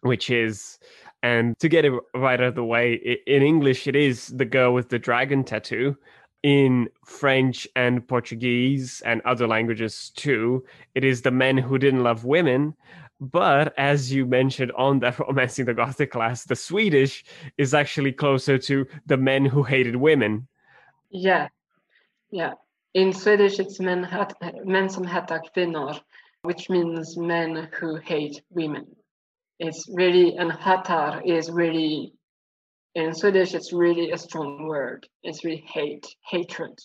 which is and to get it right out of the way, in English it is the girl with the dragon tattoo, in French and Portuguese and other languages too. It is the men who didn't love women. But as you mentioned on that Romancing the Gothic class, the Swedish is actually closer to the men who hated women. Yeah, yeah. In Swedish, it's män, som hatar kvinnor, which means men who hate women. It's really, and hatar is really in Swedish, it's really a strong word. It's really hate, hatred.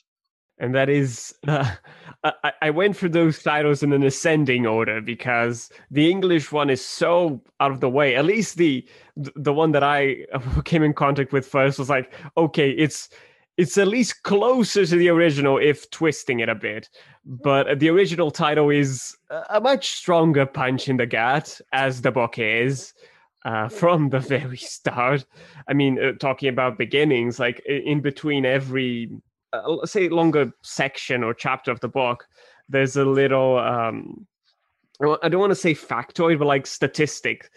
And that is, uh, I, I went through those titles in an ascending order because the English one is so out of the way. At least the the one that I came in contact with first was like, okay, it's it's at least closer to the original if twisting it a bit but the original title is a much stronger punch in the gut as the book is uh, from the very start. I mean, uh, talking about beginnings, like in between every, uh, say, longer section or chapter of the book, there's a little, um, I don't want to say factoid, but like statistic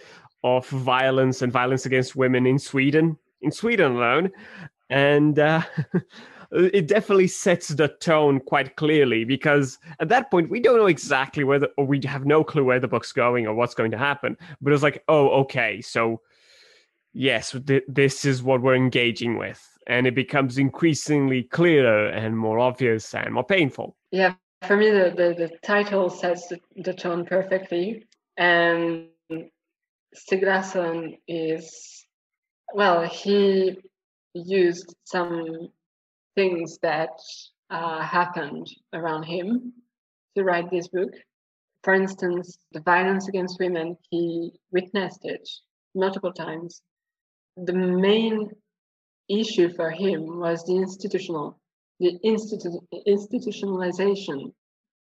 of violence and violence against women in Sweden, in Sweden alone. And uh, it definitely sets the tone quite clearly because at that point we don't know exactly where the, or we have no clue where the book's going or what's going to happen. But it's like, oh, okay, so yes, th- this is what we're engaging with, and it becomes increasingly clearer and more obvious and more painful. Yeah, for me, the the, the title sets the, the tone perfectly, and Stieg Larsson is well, he used some things that uh, happened around him to write this book. For instance, the violence against women, he witnessed it multiple times. The main issue for him was the institutional, the institu- institutionalization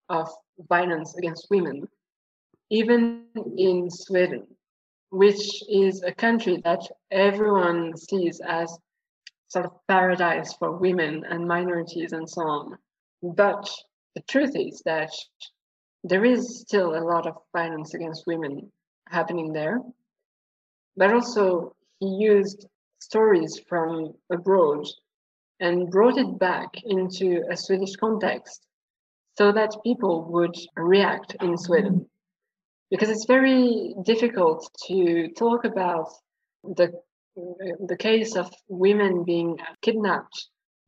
of violence against women, even in Sweden, which is a country that everyone sees as sort of paradise for women and minorities and so on. But the truth is that there is still a lot of violence against women happening there. But also, he used stories from abroad and brought it back into a Swedish context so that people would react in Sweden. Because it's very difficult to talk about the the case of women being kidnapped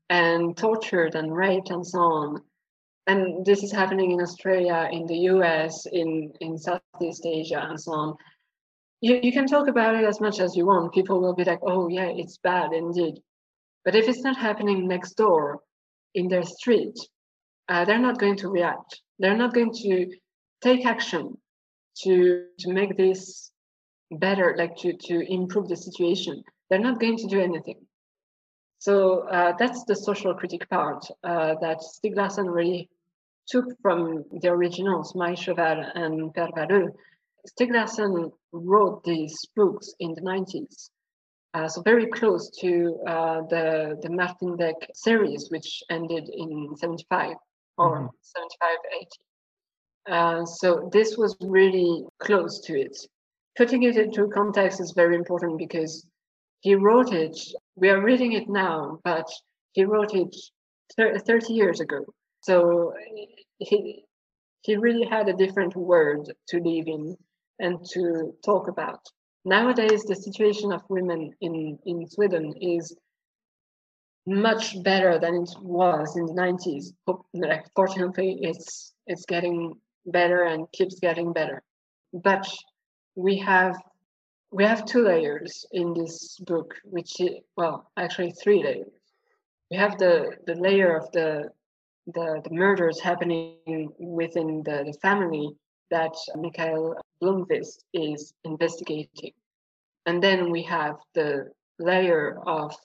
and tortured and raped and so on. And this is happening in Australia, in the US, in, in Southeast Asia, and so on. You, you can talk about it as much as you want. People will be like, oh, yeah, it's bad indeed. But if it's not happening next door in their street, uh, they're not going to react. They're not going to take action to, to make this better, like to, to improve the situation, they're not going to do anything. So uh, that's the social critic part uh, that Stieg Larsson really took from the originals, Maj Sjöwall and Per Wahlöö. Stieg Larsson wrote these books in the 90s, uh, so very close to uh, the, the Martin Beck series, which ended in 75 or mm-hmm. 75, 80. Uh, so this was really close to it. Putting it into context is very important because he wrote it. We are reading it now, but he wrote it 30 years ago. So he he really had a different world to live in and to talk about. Nowadays, the situation of women in, in Sweden is much better than it was in the 90s. Like, fortunately, it's it's getting better and keeps getting better. But we have we have two layers in this book, which is, well, actually three layers. We have the the layer of the the, the murders happening within the, the family that Mikael Blomkvist is investigating. And then we have the layer of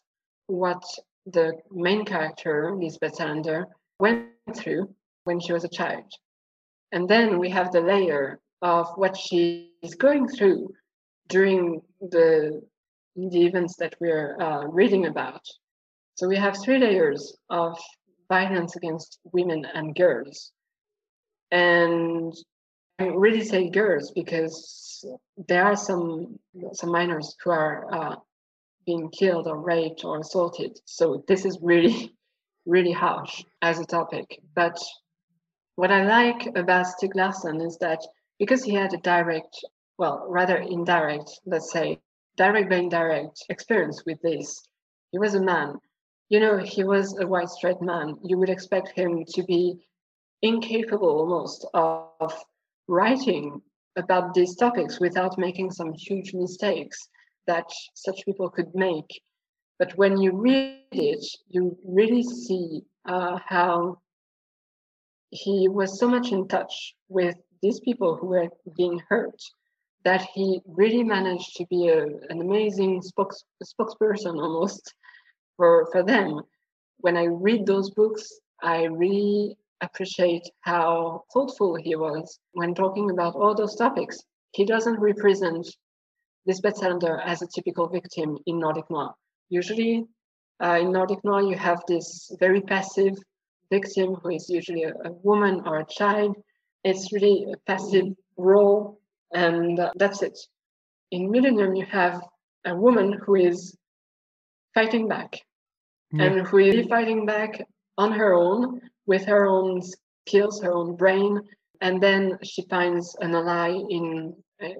what the main character, Lisbeth Salander, went through when she was a child. And then we have the layer of what she is going through during the, the events that we're uh, reading about. So we have three layers of violence against women and girls. And I really say girls because there are some some minors who are uh, being killed or raped or assaulted. So this is really, really harsh as a topic. But what I like about Stieg Larsson is that because he had a direct, well, rather indirect, let's say, direct by indirect experience with this, he was a man you know, he was a white straight man. You would expect him to be incapable almost of writing about these topics without making some huge mistakes that such people could make. But when you read it, you really see uh, how he was so much in touch with these people who were being hurt that he really managed to be a, an amazing spokes, spokesperson almost for, for them. When I read those books, I really appreciate how thoughtful he was when talking about all those topics. He doesn't represent Lisbeth Salander as a typical victim in Nordic noir. Usually, uh, in Nordic noir, you have this very passive victim who is usually a, a woman or a child. It's really a passive role, and uh, that's it. In Millennium, you have a woman who is fighting back yeah. and who is fighting back on her own with her own skills, her own brain, and then she finds an ally in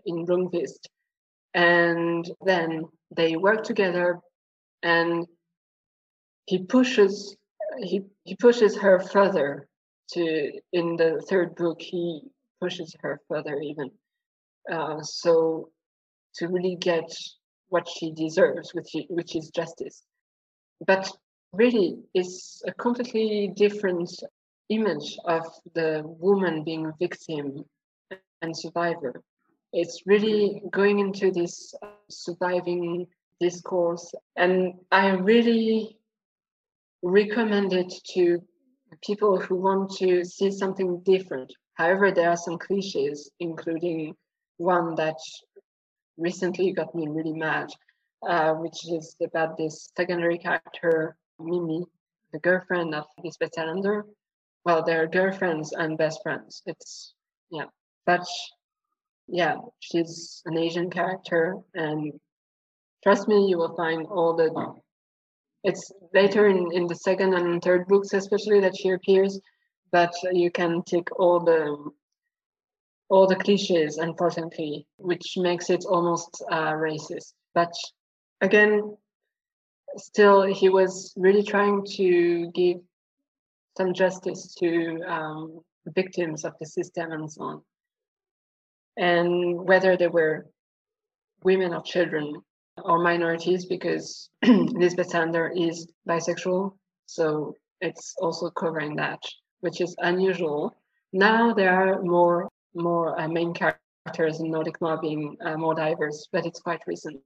in Blomkvist, and then they work together, and he pushes he he pushes her further to in the third book he pushes her further even uh, so to really get what she deserves which which is justice but really it's a completely different image of the woman being a victim and survivor. It's really going into this surviving discourse, and I really recommend it to people who want to see something different. However, there are some cliches, including one that recently got me really mad, uh, which is about this secondary character, Mimi, the girlfriend of Lisbeth Salander. Well, they're girlfriends and best friends. It's, yeah. But yeah, she's an Asian character, and trust me, you will find all the. It's later in, in the second and third books, especially that she appears, but you can take all the all the cliches, unfortunately, which makes it almost uh, racist. But again, still, he was really trying to give some justice to um, victims of the system and so on. And whether they were women or children or minorities, because Lisbeth Salander is bisexual, so it's also covering that, which is unusual. Now there are more more uh, main characters in Nordic noir being uh, more diverse, but it's quite recent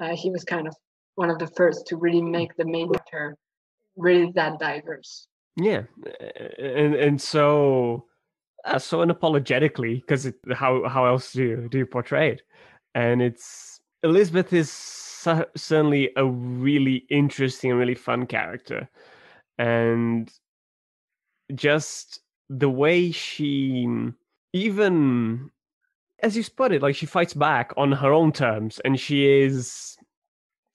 uh, he was kind of one of the first to really make the main character really that diverse. Yeah, and and so uh, so unapologetically because how how else do you do you portray it? And it's Elizabeth is certainly a really interesting and really fun character, and just the way she even as you put it, like she fights back on her own terms, and she is.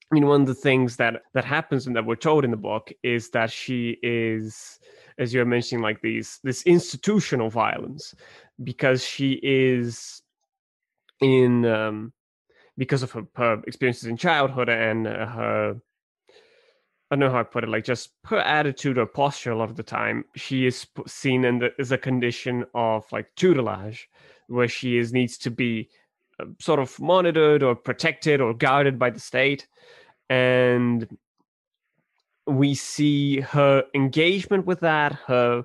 I mean, one of the things that that happens and that we're told in the book is that she is, as you're mentioning, like these this institutional violence, because she is in um, because of her, her experiences in childhood and uh, her I don't know how I put it, like just her attitude or posture a lot of the time, she is seen in the, as a condition of like tutelage, where she is needs to be uh, sort of monitored or protected or guarded by the state, and we see her engagement with that, her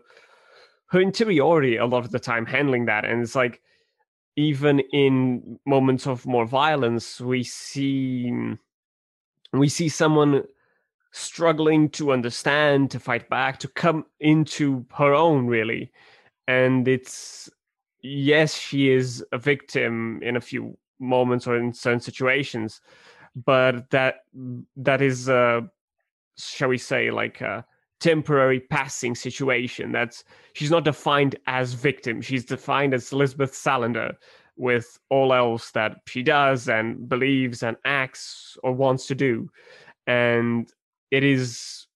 her interiority a lot of the time handling that, and it's like even in moments of more violence, we see we see someone struggling to understand, to fight back, to come into her own, really. And it's yes, she is a victim in a few moments or in certain situations, but that that is uh shall we say like a temporary passing situation. That's she's not defined as victim. She's defined as Lisbeth Salander with all else that she does and believes and acts or wants to do. And it is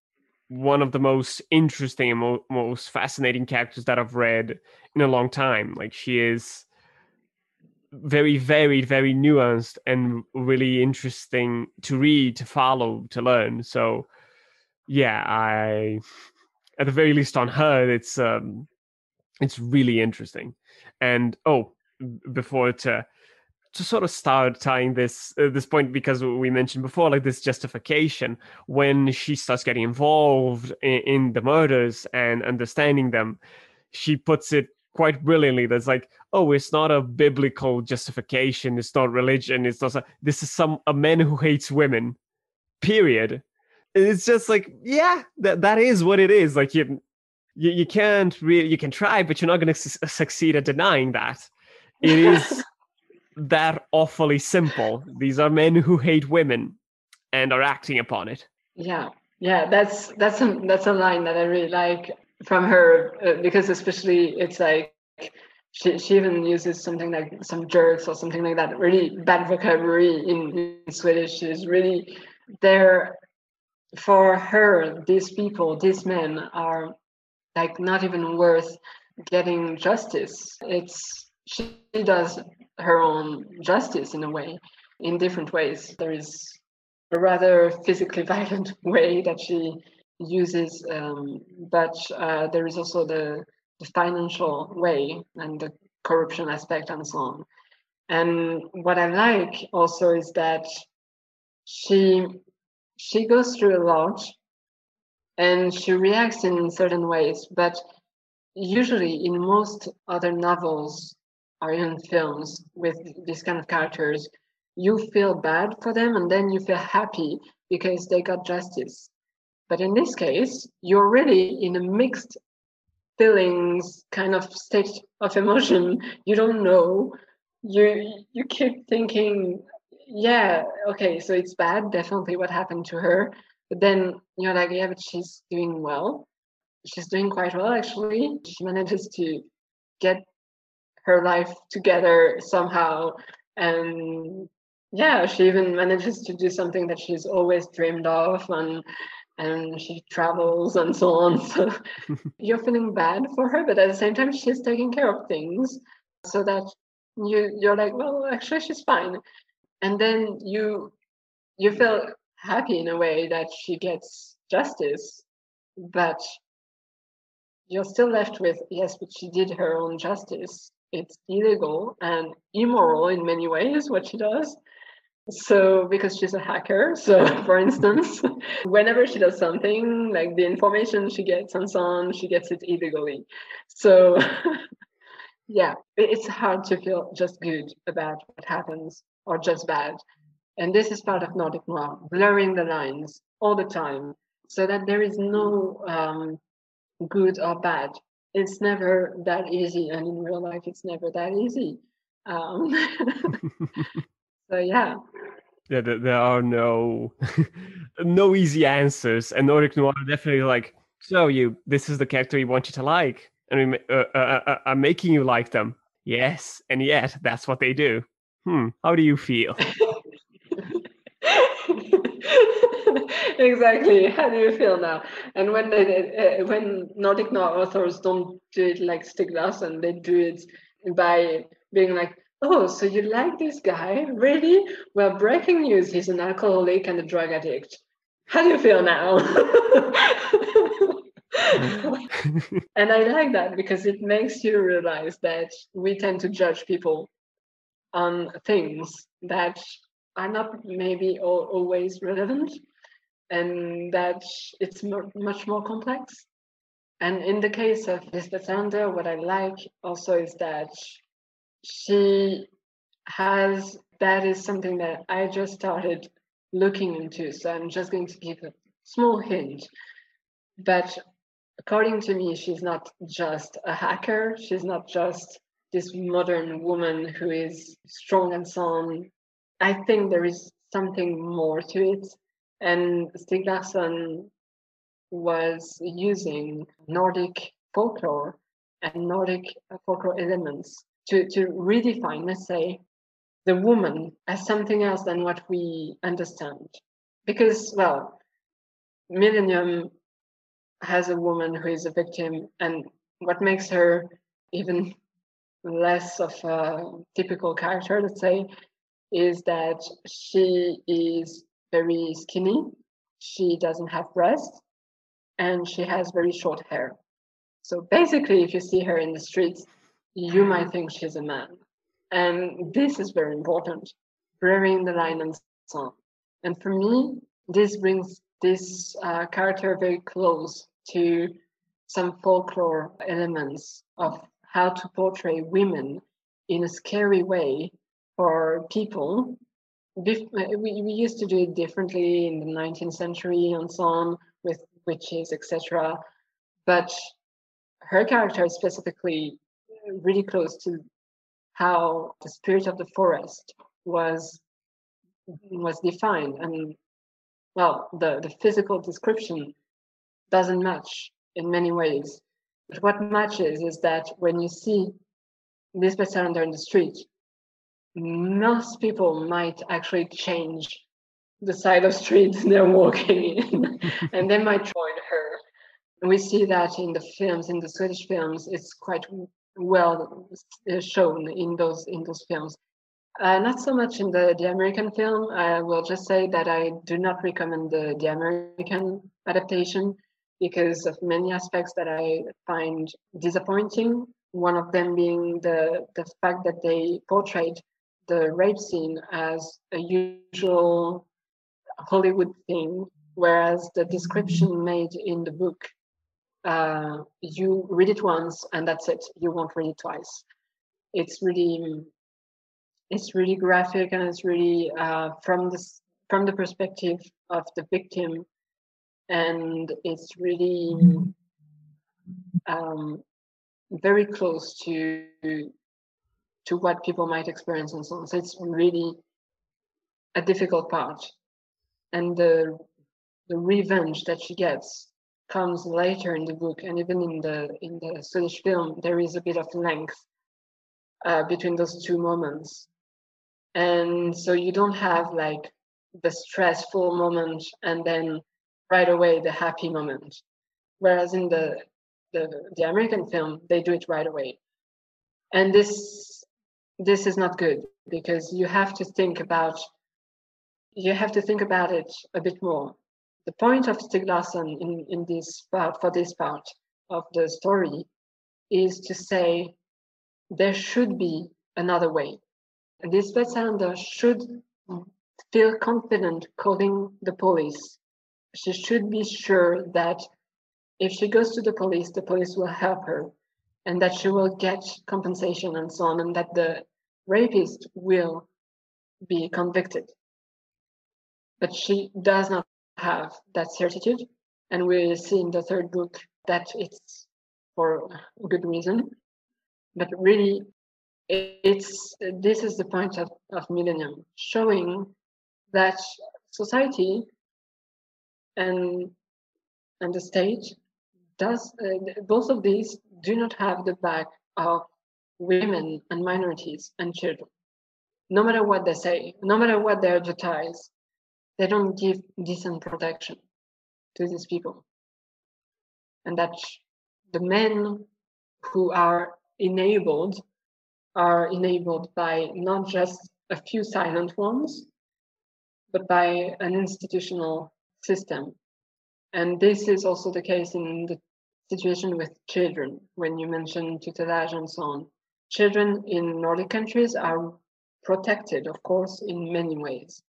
one of the most interesting and mo- most fascinating characters that I've read in a long time. Like she is very varied, very nuanced, and really interesting to read, to follow, to learn. So, yeah, I, at the very least, on her, it's um, it's really interesting. And oh, before to to sort of start tying this uh, this point because we mentioned before like this justification when she starts getting involved in, in the murders and understanding them she puts it quite brilliantly that's like oh it's not a biblical justification it's not religion it's not this is some a man who hates women period it's just like yeah that that is what it is like you you, you can't really you can try but you're not going to su- succeed at denying that it is that awfully simple. These are men who hate women and are acting upon it. Yeah, yeah, that's that's a that's a line that I really like from her uh, because especially it's like she she even uses something like some jerks or something like that. Really bad vocabulary in, in Swedish she's really there for her. These people, these men are like not even worth getting justice. It's she does her own justice in a way, in different ways. There is a rather physically violent way that she uses, um, but uh, there is also the, the financial way and the corruption aspect and so on. And what I like also is that she she goes through a lot and she reacts in certain ways, but usually in most other novels or in films with these kind of characters, you feel bad for them and then you feel happy because they got justice. But in this case, you're really in a mixed feelings kind of state of emotion. You don't know. You you keep thinking, yeah, okay, so it's bad, definitely what happened to her. But then you're like, yeah, but she's doing well. She's doing quite well actually. She manages to get her life together somehow and yeah she even manages to do something that she's always dreamed of and and she travels and so on so you're feeling bad for her but at the same time she's taking care of things so that you you're like well actually she's fine and then you you feel happy in a way that she gets justice but you're still left with yes but she did her own justice. It's illegal and immoral in many ways what she does. So because she's a hacker so for instance whenever she does something like the information she gets and so on she gets it illegally. So yeah it's hard to feel just good about what happens or just bad. And this is part of nordic noir blurring the lines all the time so that there is no um, good or bad. It's never that easy and in real life it's never that easy. Um, so yeah. Yeah there are no no easy answers and nordic noir definitely like so you this is the character you to like and we uh, uh, uh, are making you like them. Yes, and yet that's what they do. Hmm, how do you feel? exactly. How do you feel now? And when they uh, when Nordic authors don't do it like Stieg Larsson, they do it by being like, "Oh, so you like this guy? Really? Well, breaking news: he's an alcoholic and a drug addict. How do you feel now?" and I like that because it makes you realize that we tend to judge people on things that are not maybe always relevant and that it's much more complex. And in the case of Lisbeth Salander, what I like also is that she has that is something that I just started looking into. So I'm just going to give a small hint. But according to me, she's not just a hacker. She's not just this modern woman who is strong and so on. I think there is something more to it. And Stieg Larsson was using Nordic folklore and Nordic folklore elements to, to redefine, let's say, the woman as something else than what we understand. Because, well, Millennium has a woman who is a victim, and what makes her even less of a typical character, let's say, is that she is very skinny, she doesn't have breasts, and she has very short hair. So basically, if you see her in the streets, you might think she's a man. And this is very important, blurring the line and so on. And for me, this brings this uh, character very close to some folklore elements of how to portray women in a scary way for people. Uh, we, we used to do it differently in the 19th century and so on with witches, etc. But her character is specifically really close to how the spirit of the forest was was defined and well the, the physical description doesn't match in many ways but what matches is that when you see this Salander in the street most people might actually change the side of street they're walking in and they might join her we see that in the films in the swedish films it's quite well shown in those in those films. Uh, not so much in the, the American film. I will just say that I do not recommend the, the American adaptation because of many aspects that I find disappointing. One of them being the, the fact that they portrayed the rape scene as a usual Hollywood thing, whereas the description made in the book uh, you read it once and that's it. You won't read it twice. It's really, it's really graphic and it's really uh, from this from the perspective of the victim, and it's really um, very close to to what people might experience and so on. So it's really a difficult part, and the the revenge that she gets comes later in the book, and even in the in the Swedish film, there is a bit of length uh, between those two moments, and so you don't have like the stressful moment and then right away the happy moment. Whereas in the the, the American film, they do it right away, and this this is not good because you have to think about you have to think about it a bit more the point of Stieg Larsson in, in this part, for this part of the story, is to say there should be another way. Lisbeth Salander should feel confident calling the police. She should be sure that if she goes to the police, the police will help her and that she will get compensation and so on, and that the rapist will be convicted. But she does not have that certitude. And we see in the third book that it's for a good reason. But really, it's this is the point of, of Millennium, showing that society and and the state does uh, both of these do not have the back of women and minorities and children. No matter what they say, no matter what they advertise, they don't give decent protection to these people. And that the men who are enabled are enabled by not just a few silent ones, but by an institutional system. And this is also the case in the situation with children, when you mention tutelage and so on. Children in Nordic countries are protected, of course, in many ways.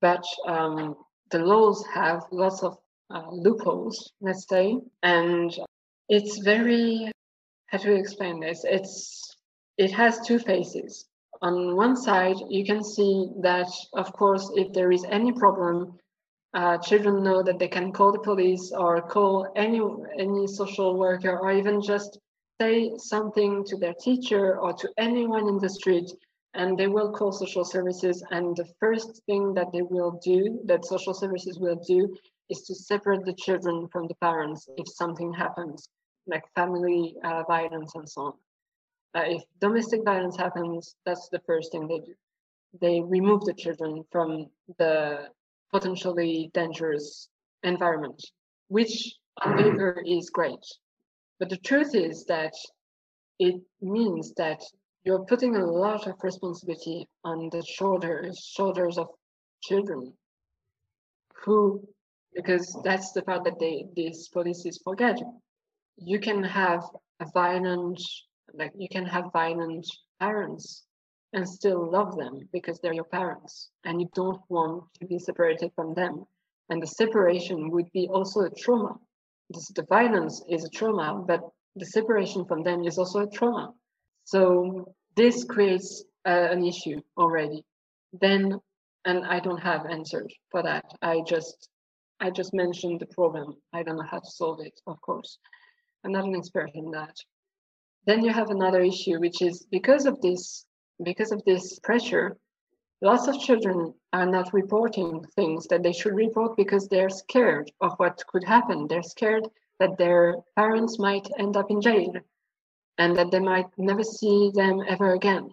But um, the laws have lots of uh, loopholes, let's say, and it's very, how to explain this? It's it has two faces. On one side, you can see that, of course, if there is any problem, uh, children know that they can call the police or call any any social worker or even just say something to their teacher or to anyone in the street and they will call social services. And the first thing that they will do that social services will do is to separate the children from the parents if something happens like family uh, violence and so on. Uh, if domestic violence happens that's the first thing they do. They remove the children from the potentially dangerous environment which on paper is great. But the truth is that it means that you're putting a lot of responsibility on the shoulders shoulders of children who because that's the part that they these policies forget. You can have a violent like you can have violent parents and still love them because they're your parents and you don't want to be separated from them. And the separation would be also a trauma. This, the violence is a trauma but the separation from them is also a trauma. So this creates uh, an issue already. Then and i don't have answers for that. I just i just mentioned the problem. I don't know how to solve it of course. I'm not an expert in that. Then you have another issue which is because of this because of this pressure lots of children are not reporting things that they should report because they're scared of what could happen they're scared that their parents might end up in jail and that they might never see them ever again.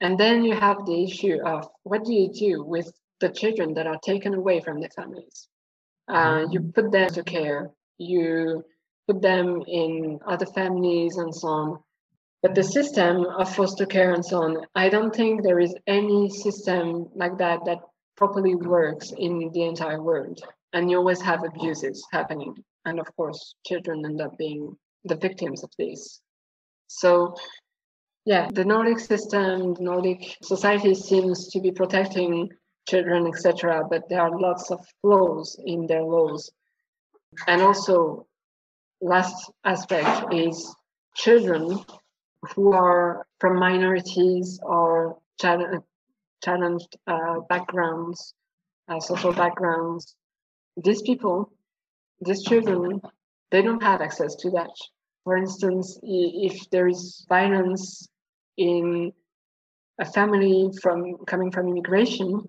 And then you have the issue of what do you do with the children that are taken away from their families? Uh, you mm-hmm. put them to care, you put them in other families and so on. But the system of foster care and so on, I don't think there is any system like that that properly works in the entire world. And you always have abuses happening. And of course, children end up being the victims of this. So, yeah, the Nordic system, the Nordic society seems to be protecting children, etc., but there are lots of flaws in their laws. And also, last aspect is children who are from minorities or challenged uh, backgrounds, uh, social backgrounds. These people, these children, they don't have access to that. For instance, if there is violence in a family from coming from immigration,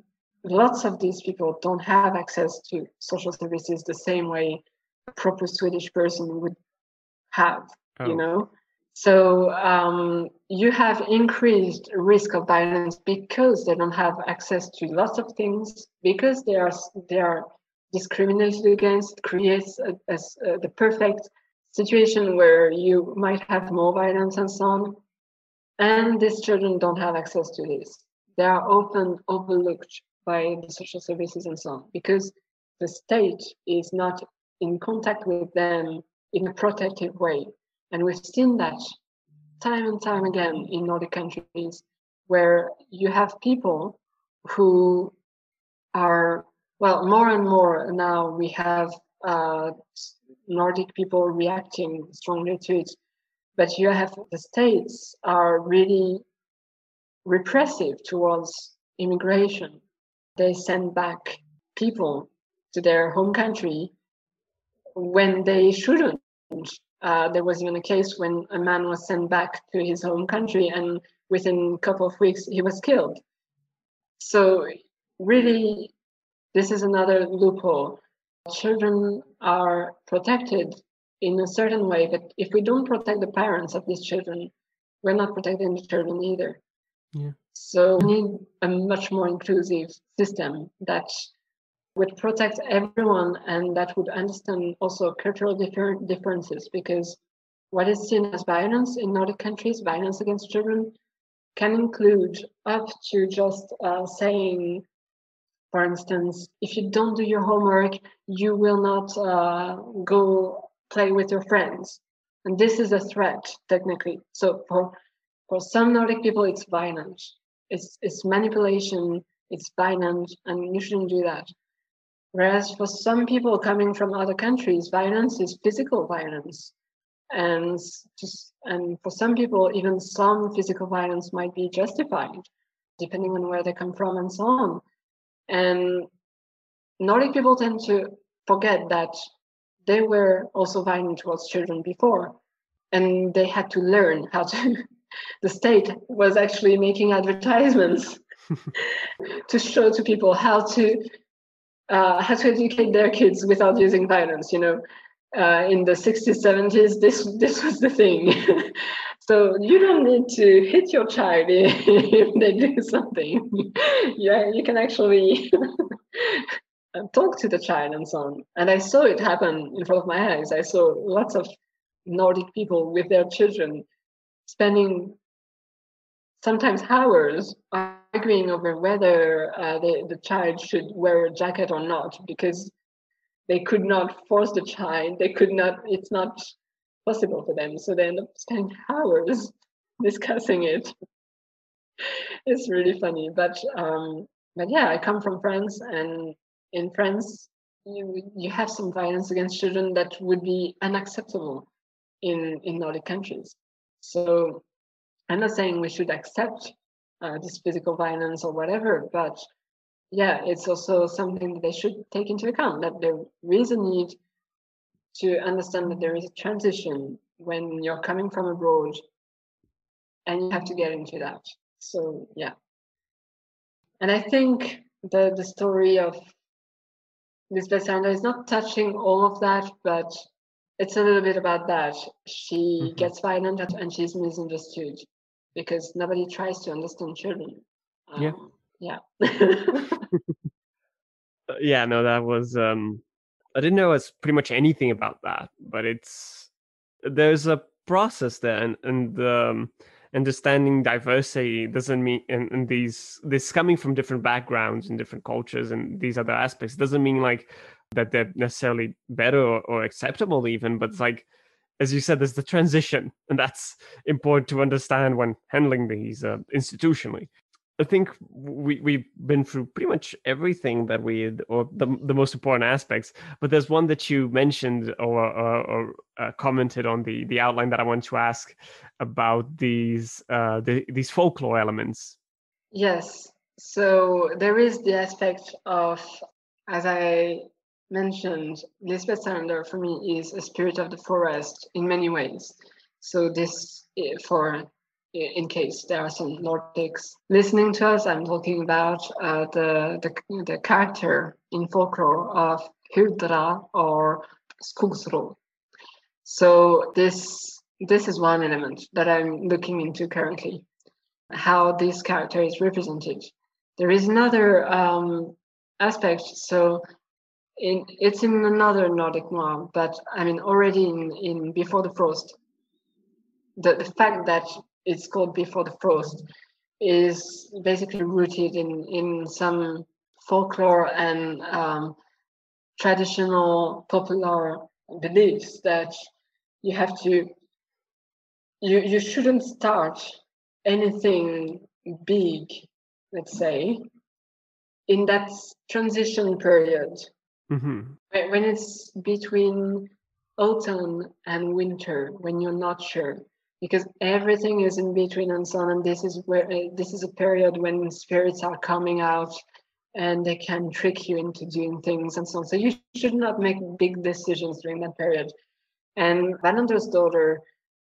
lots of these people don't have access to social services the same way a proper Swedish person would have, oh. you know? So um, you have increased risk of violence because they don't have access to lots of things, because they are they are discriminated against, creates a, a, a, the perfect situation where you might have more violence and so on. And these children don't have access to this. They are often overlooked by the social services and so on because the state is not in contact with them in a protective way. And we've seen that time and time again in Nordic countries where you have people who are, well, more and more now we have uh, Nordic people reacting strongly to it. But you have the states are really repressive towards immigration. They send back people to their home country when they shouldn't. Uh, there was even a case when a man was sent back to his home country, and within a couple of weeks he was killed. So, really, this is another loophole children are protected in a certain way, but if we don't protect the parents of these children, we're not protecting the children either. Yeah. So we need a much more inclusive system that would protect everyone and that would understand also cultural differ- differences because what is seen as violence in Nordic countries, violence against children, can include up to just uh, saying, for instance, if you don't do your homework, you will not uh, go play with your friends. And this is a threat, technically. So for for some Nordic people, it's violent. It's it's manipulation. It's violent, and you shouldn't do that. Whereas for some people coming from other countries, violence is physical violence, and just and for some people, even some physical violence might be justified, depending on where they come from and so on. And Nordic people tend to forget that they were also violent towards children before, and they had to learn how to the state was actually making advertisements to show to people how to uh, how to educate their kids without using violence. You know, uh, in the 60s, 70s, this this was the thing. so you don't need to hit your child if they do something. yeah, you can actually. talk to the child and so on. And I saw it happen in front of my eyes. I saw lots of Nordic people with their children spending sometimes hours arguing over whether uh, the, the child should wear a jacket or not because they could not force the child they could not it's not possible for them. So they end up spending hours discussing it. It's really funny but um but yeah i come from france and in france you you have some violence against children that would be unacceptable in in nordic countries. So I'm not saying we should accept uh, this physical violence or whatever, but yeah, it's also something that they should take into account that there is a need to understand that there is a transition when you're coming from abroad and you have to get into that. So yeah. And I think the the story of Lisbeth Salander is not touching all of that, but it's a little bit about that. She mm-hmm. gets violent and she's misunderstood because nobody tries to understand children. Um, yeah. Yeah. yeah, no, that was um I didn't know as pretty much anything about that, but it's there's a process there and, and um understanding diversity doesn't mean and, and these this coming from different backgrounds and different cultures and these other aspects doesn't mean like that they're necessarily better or, or acceptable even but it's like as you said there's the transition and that's important to understand when handling these uh, institutionally I think we we've been through pretty much everything that we or the the most important aspects. But there's one that you mentioned or or, or uh, commented on the the outline that I want to ask about these uh, the, these folklore elements. Yes. So there is the aspect of, as I mentioned, Lisbeth Salander for me is a spirit of the forest in many ways. So this eh, for in case there are some Nordics listening to us, I'm talking about uh, the, the, the character in folklore of Huldra or Skogsrå. So this this is one element that I'm looking into currently, how this character is represented. There is another um, aspect. So in, it's in another Nordic noir, but I mean already in, in Before the Frost, the, the fact that it's called Before the Frost, is basically rooted in, in some folklore and um, traditional popular beliefs that you have to you you shouldn't start anything big let's say in that transition period mm-hmm. when it's between autumn and winter when you're not sure because everything is in between and so on and this is where uh, this is a period when spirits are coming out and they can trick you into doing things and so on so you should not make big decisions during that period and Wallander's daughter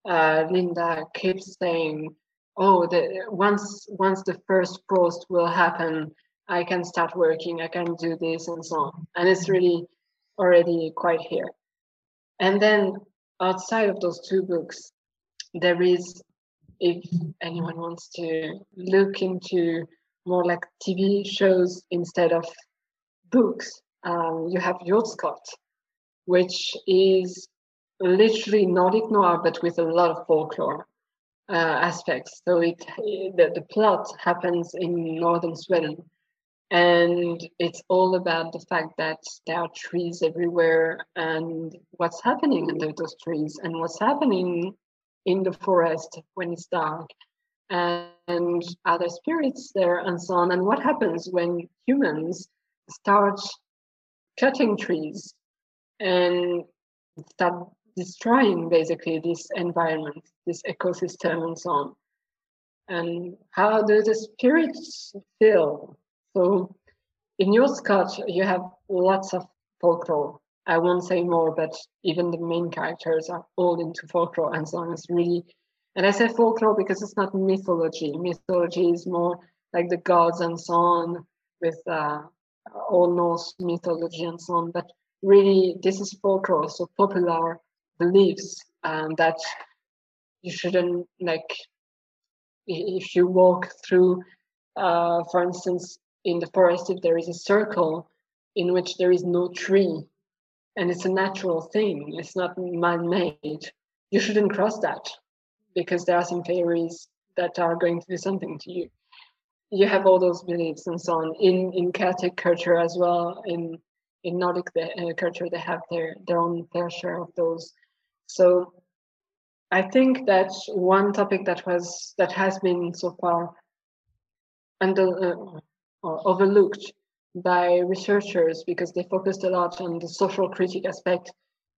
uh, linda keeps saying oh the once once the first frost will happen i can start working i can do this and so on. And it's really already quite here. And then outside of those two books there is if anyone wants to look into more like TV shows instead of books, um, you have Jordskott, which is literally Nordic noir, but with a lot of folklore uh, aspects. So it the, the plot happens in northern Sweden, and it's all about the fact that there are trees everywhere and what's happening under those trees and what's happening in the forest when it's dark and other spirits there and so on. And what happens when humans start cutting trees and start destroying basically this environment this ecosystem and so on? And how do the spirits feel so in Jordskott, you have lots of folklore. I won't say more, but even the main characters are all into folklore, and so on. It's really, and I say folklore because it's not mythology. Mythology is more like the gods and so on, with uh, Old Norse mythology and so on. But really, this is folklore, so popular beliefs um, that you shouldn't like. If you walk through, uh, for instance, in the forest if there is a circle in which there is no tree and it's a natural thing it's not man-made you shouldn't cross that because there are some fairies that are going to do something to you. You have all those beliefs and so on in in celtic culture as well in in nordic uh, culture they have their their own fair share of those. So i think that one topic that was that has been so far under uh, overlooked by researchers because they focused a lot on the social critic aspect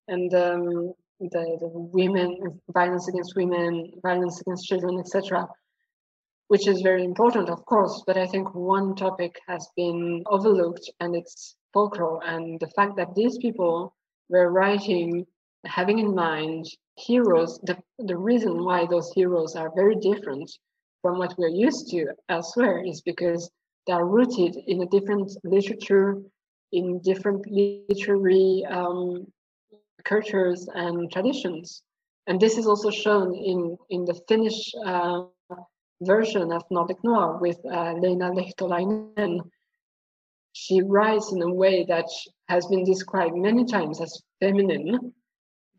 and um, the, the women violence against women violence against children etc which is very important of course but i think one topic has been overlooked and it's folklore and the fact that these people were writing having in mind heroes the, the reason why those heroes are very different from what we're used to elsewhere is because they are rooted in a different literature, in different literary um, cultures and traditions. And this is also shown in, in the Finnish uh, version of Nordic Noir with uh, Leena Lehtolainen. She writes in a way that has been described many times as feminine.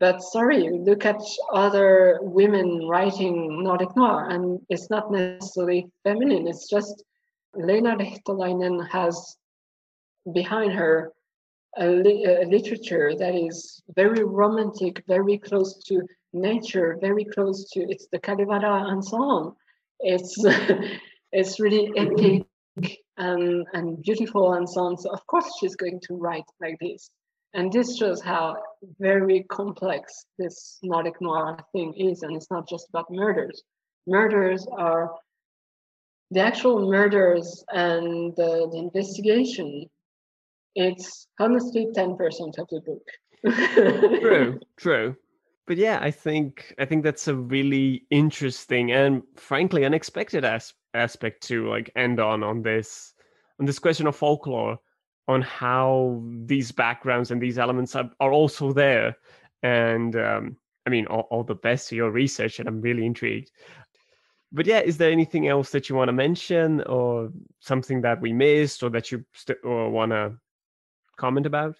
But sorry, look at other women writing Nordic Noir, and it's not necessarily feminine, it's just Leena Lehtolainen has behind her a, li- a, literature that is very romantic, very close to nature, very close to it's the Kalevala and so on. It's it's really epic and and beautiful and so on. So of course she's going to write like this. And this shows how very complex this Nordic noir thing is, and it's not just about murders. Murders are the actual murders and the, the investigation, it's honestly 10% of the book. true, true. But yeah, I think I think that's a really interesting and frankly unexpected as- aspect to like end on on this on this question of folklore on how these backgrounds and these elements are, are also there and um, I mean, all, all, the best to your research, and I'm really intrigued but yeah, is there anything else that you want to mention or something that we missed or that you st- or want to comment about?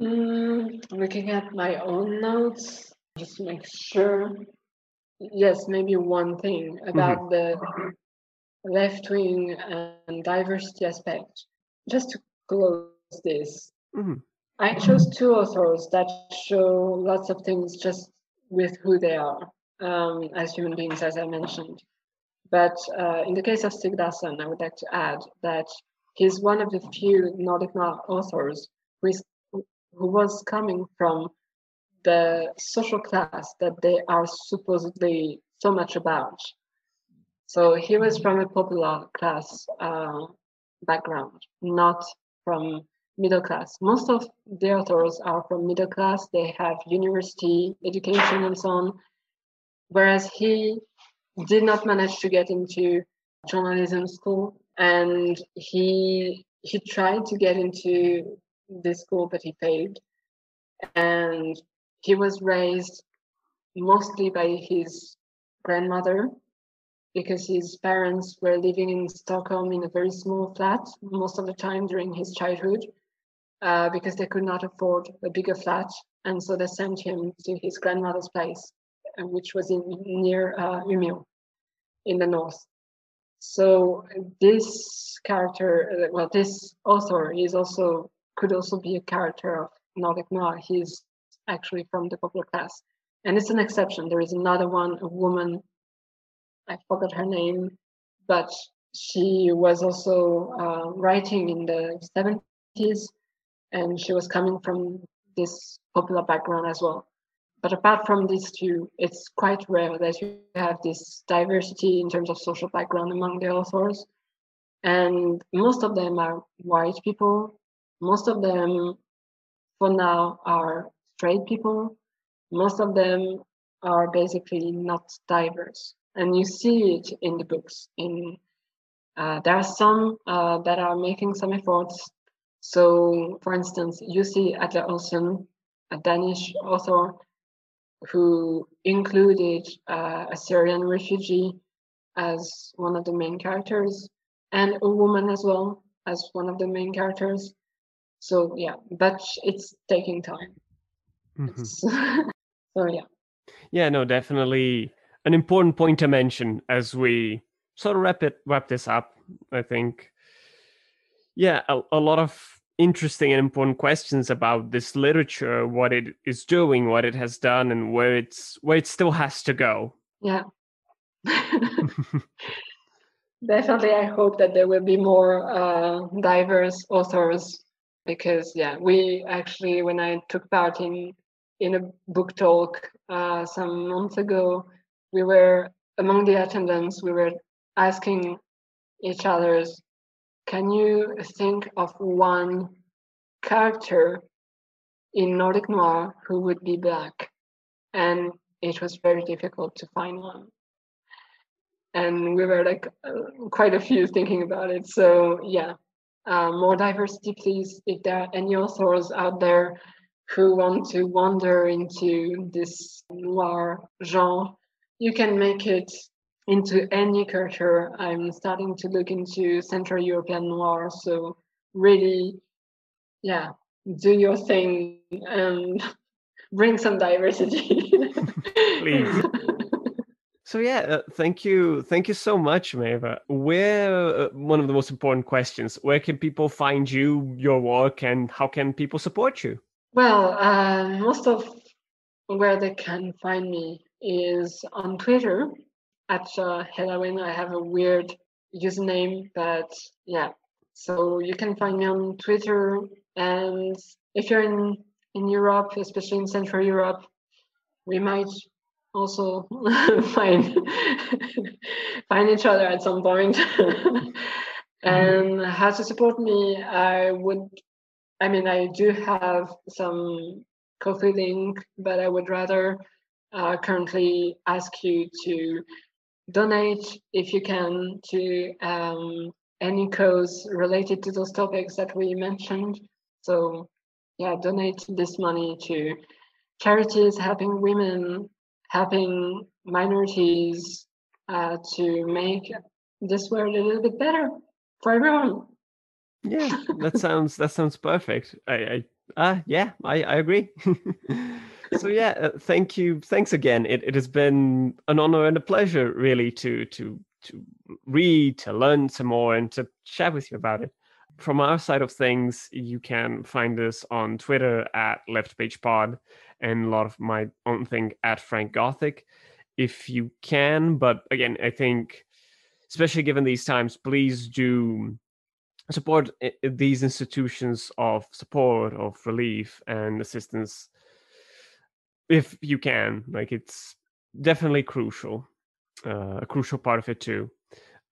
Mm, looking at my own notes, just to make sure. Yes, maybe one thing about mm-hmm. the left wing and diversity aspect. Just to close this, mm-hmm. I chose two authors that show lots of things just with who they are um, as human beings, as I mentioned. But uh, in the case of Stieg Larsson, I would like to add that he's one of the few Nordic authors who, is, who was coming from the social class that they are supposedly so much about. So he was from a popular class uh, background, not from middle class. Most of the authors are from middle class, they have university education and so on. Whereas he did not manage to get into journalism school and he he tried to get into this school but he failed and he was raised mostly by his grandmother because his parents were living in Stockholm in a very small flat most of the time during his childhood uh, because they could not afford a bigger flat. And so they sent him to his grandmother's place, which was in near uh, Umeå in the north. So this character, uh, well, this author is also could also be a character of Nordic noir. He's actually from the popular class, and it's an exception. There is another one, a woman. I forgot her name, but she was also uh, writing in the 70s, and she was coming from this popular background as well. But apart from these two, it's quite rare that you have this diversity in terms of social background among the authors. And most of them are white people. Most of them, for now, are straight people. Most of them are basically not diverse. And you see it in the books. In uh, there are some uh, that are making some efforts. So, for instance, you see Adler-Olsen, a Danish author, who included uh, a Syrian refugee as one of the main characters and a woman as well as one of the main characters. So yeah, but it's taking time. Mm-hmm. so yeah. Yeah, no, definitely an important point to mention as we sort of wrap it wrap this up. I think. Yeah, a, a lot of interesting and important questions about this literature, what it is doing, what it has done, and where it's where it still has to go. Yeah. Definitely, I hope that there will be more uh, diverse authors because, yeah, we actually, when I took part in in a book talk uh, some months ago, we were among the attendants, we were asking each other's can you think of one character in Nordic noir who would be black? And it was very difficult to find one. And we were like uh, quite a few thinking about it. So, yeah, uh, more diversity, please. If there are any authors out there who want to wander into this noir genre, you can make it into any culture. I'm starting to look into Central European noir, so really, yeah, do your thing and bring some diversity. Please. So yeah, uh, thank you, thank you so much, Maeva. Where uh, one of the most important questions: Where can people find you, your work, and how can people support you? Well, uh, most of where they can find me is on Twitter at uh, Hellawyn. I have a weird username, but yeah. So you can find me on Twitter, and if you're in in Europe, especially in Central Europe, we might also find find each other at some point. and how to support me, I would. I mean, I do have some Ko-fi link, but I would rather uh, currently ask you to donate if you can to um, any cause related to those topics that we mentioned. So, yeah, donate this money to charities helping women, helping minorities uh, to make this world a little bit better for everyone. Yeah, that sounds that sounds perfect. I, I uh, yeah, I, I agree. so yeah, uh, thank you. Thanks again. It it has been an honor and a pleasure, really, to to to read, to learn some more, and to chat with you about it. From our side of things, you can find us on Twitter at Left Page Pod, and a lot of my own thing at Frank Gothic, if you can. But again, I think, especially given these times, please do support eh, these institutions of support, of relief, and assistance if you can. Like it's definitely crucial, uh, a crucial part of it too.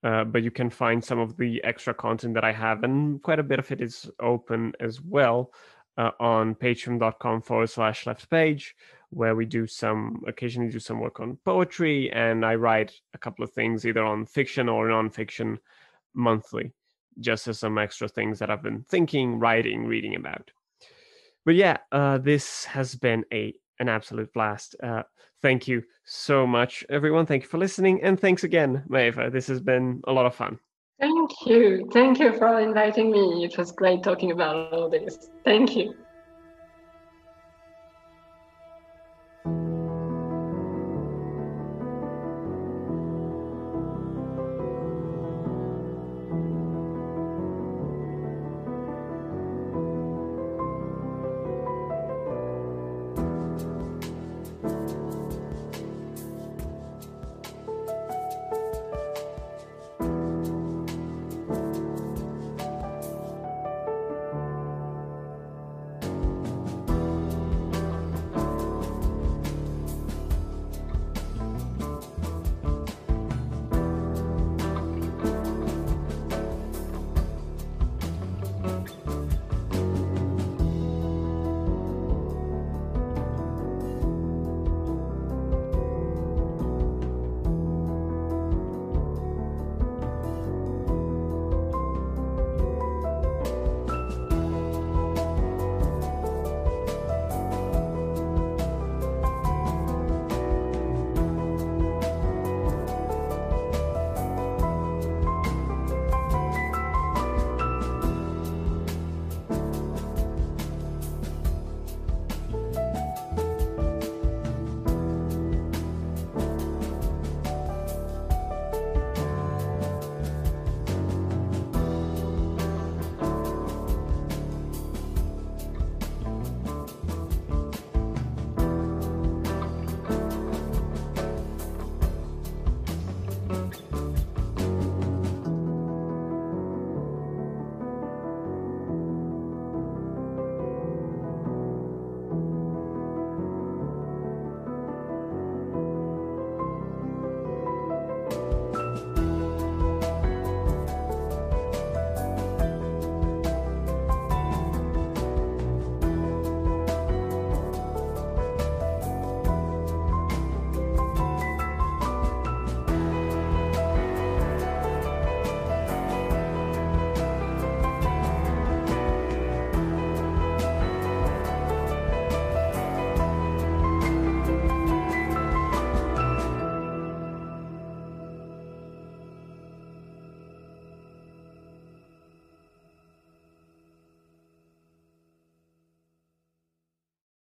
Uh, but you can find some of the extra content that I have, and quite a bit of it is open as well uh, on patreon.com forward slash left page, where we do some occasionally do some work on poetry, and I write a couple of things either on fiction or nonfiction monthly, just as some extra things that I've been thinking, writing, reading about. But yeah, uh, this has been a an absolute blast. Uh, thank you so much, everyone. Thank you for listening. And thanks again, Maeva. This has been a lot of fun. Thank you. Thank you for inviting me. It was great talking about all this. Thank you.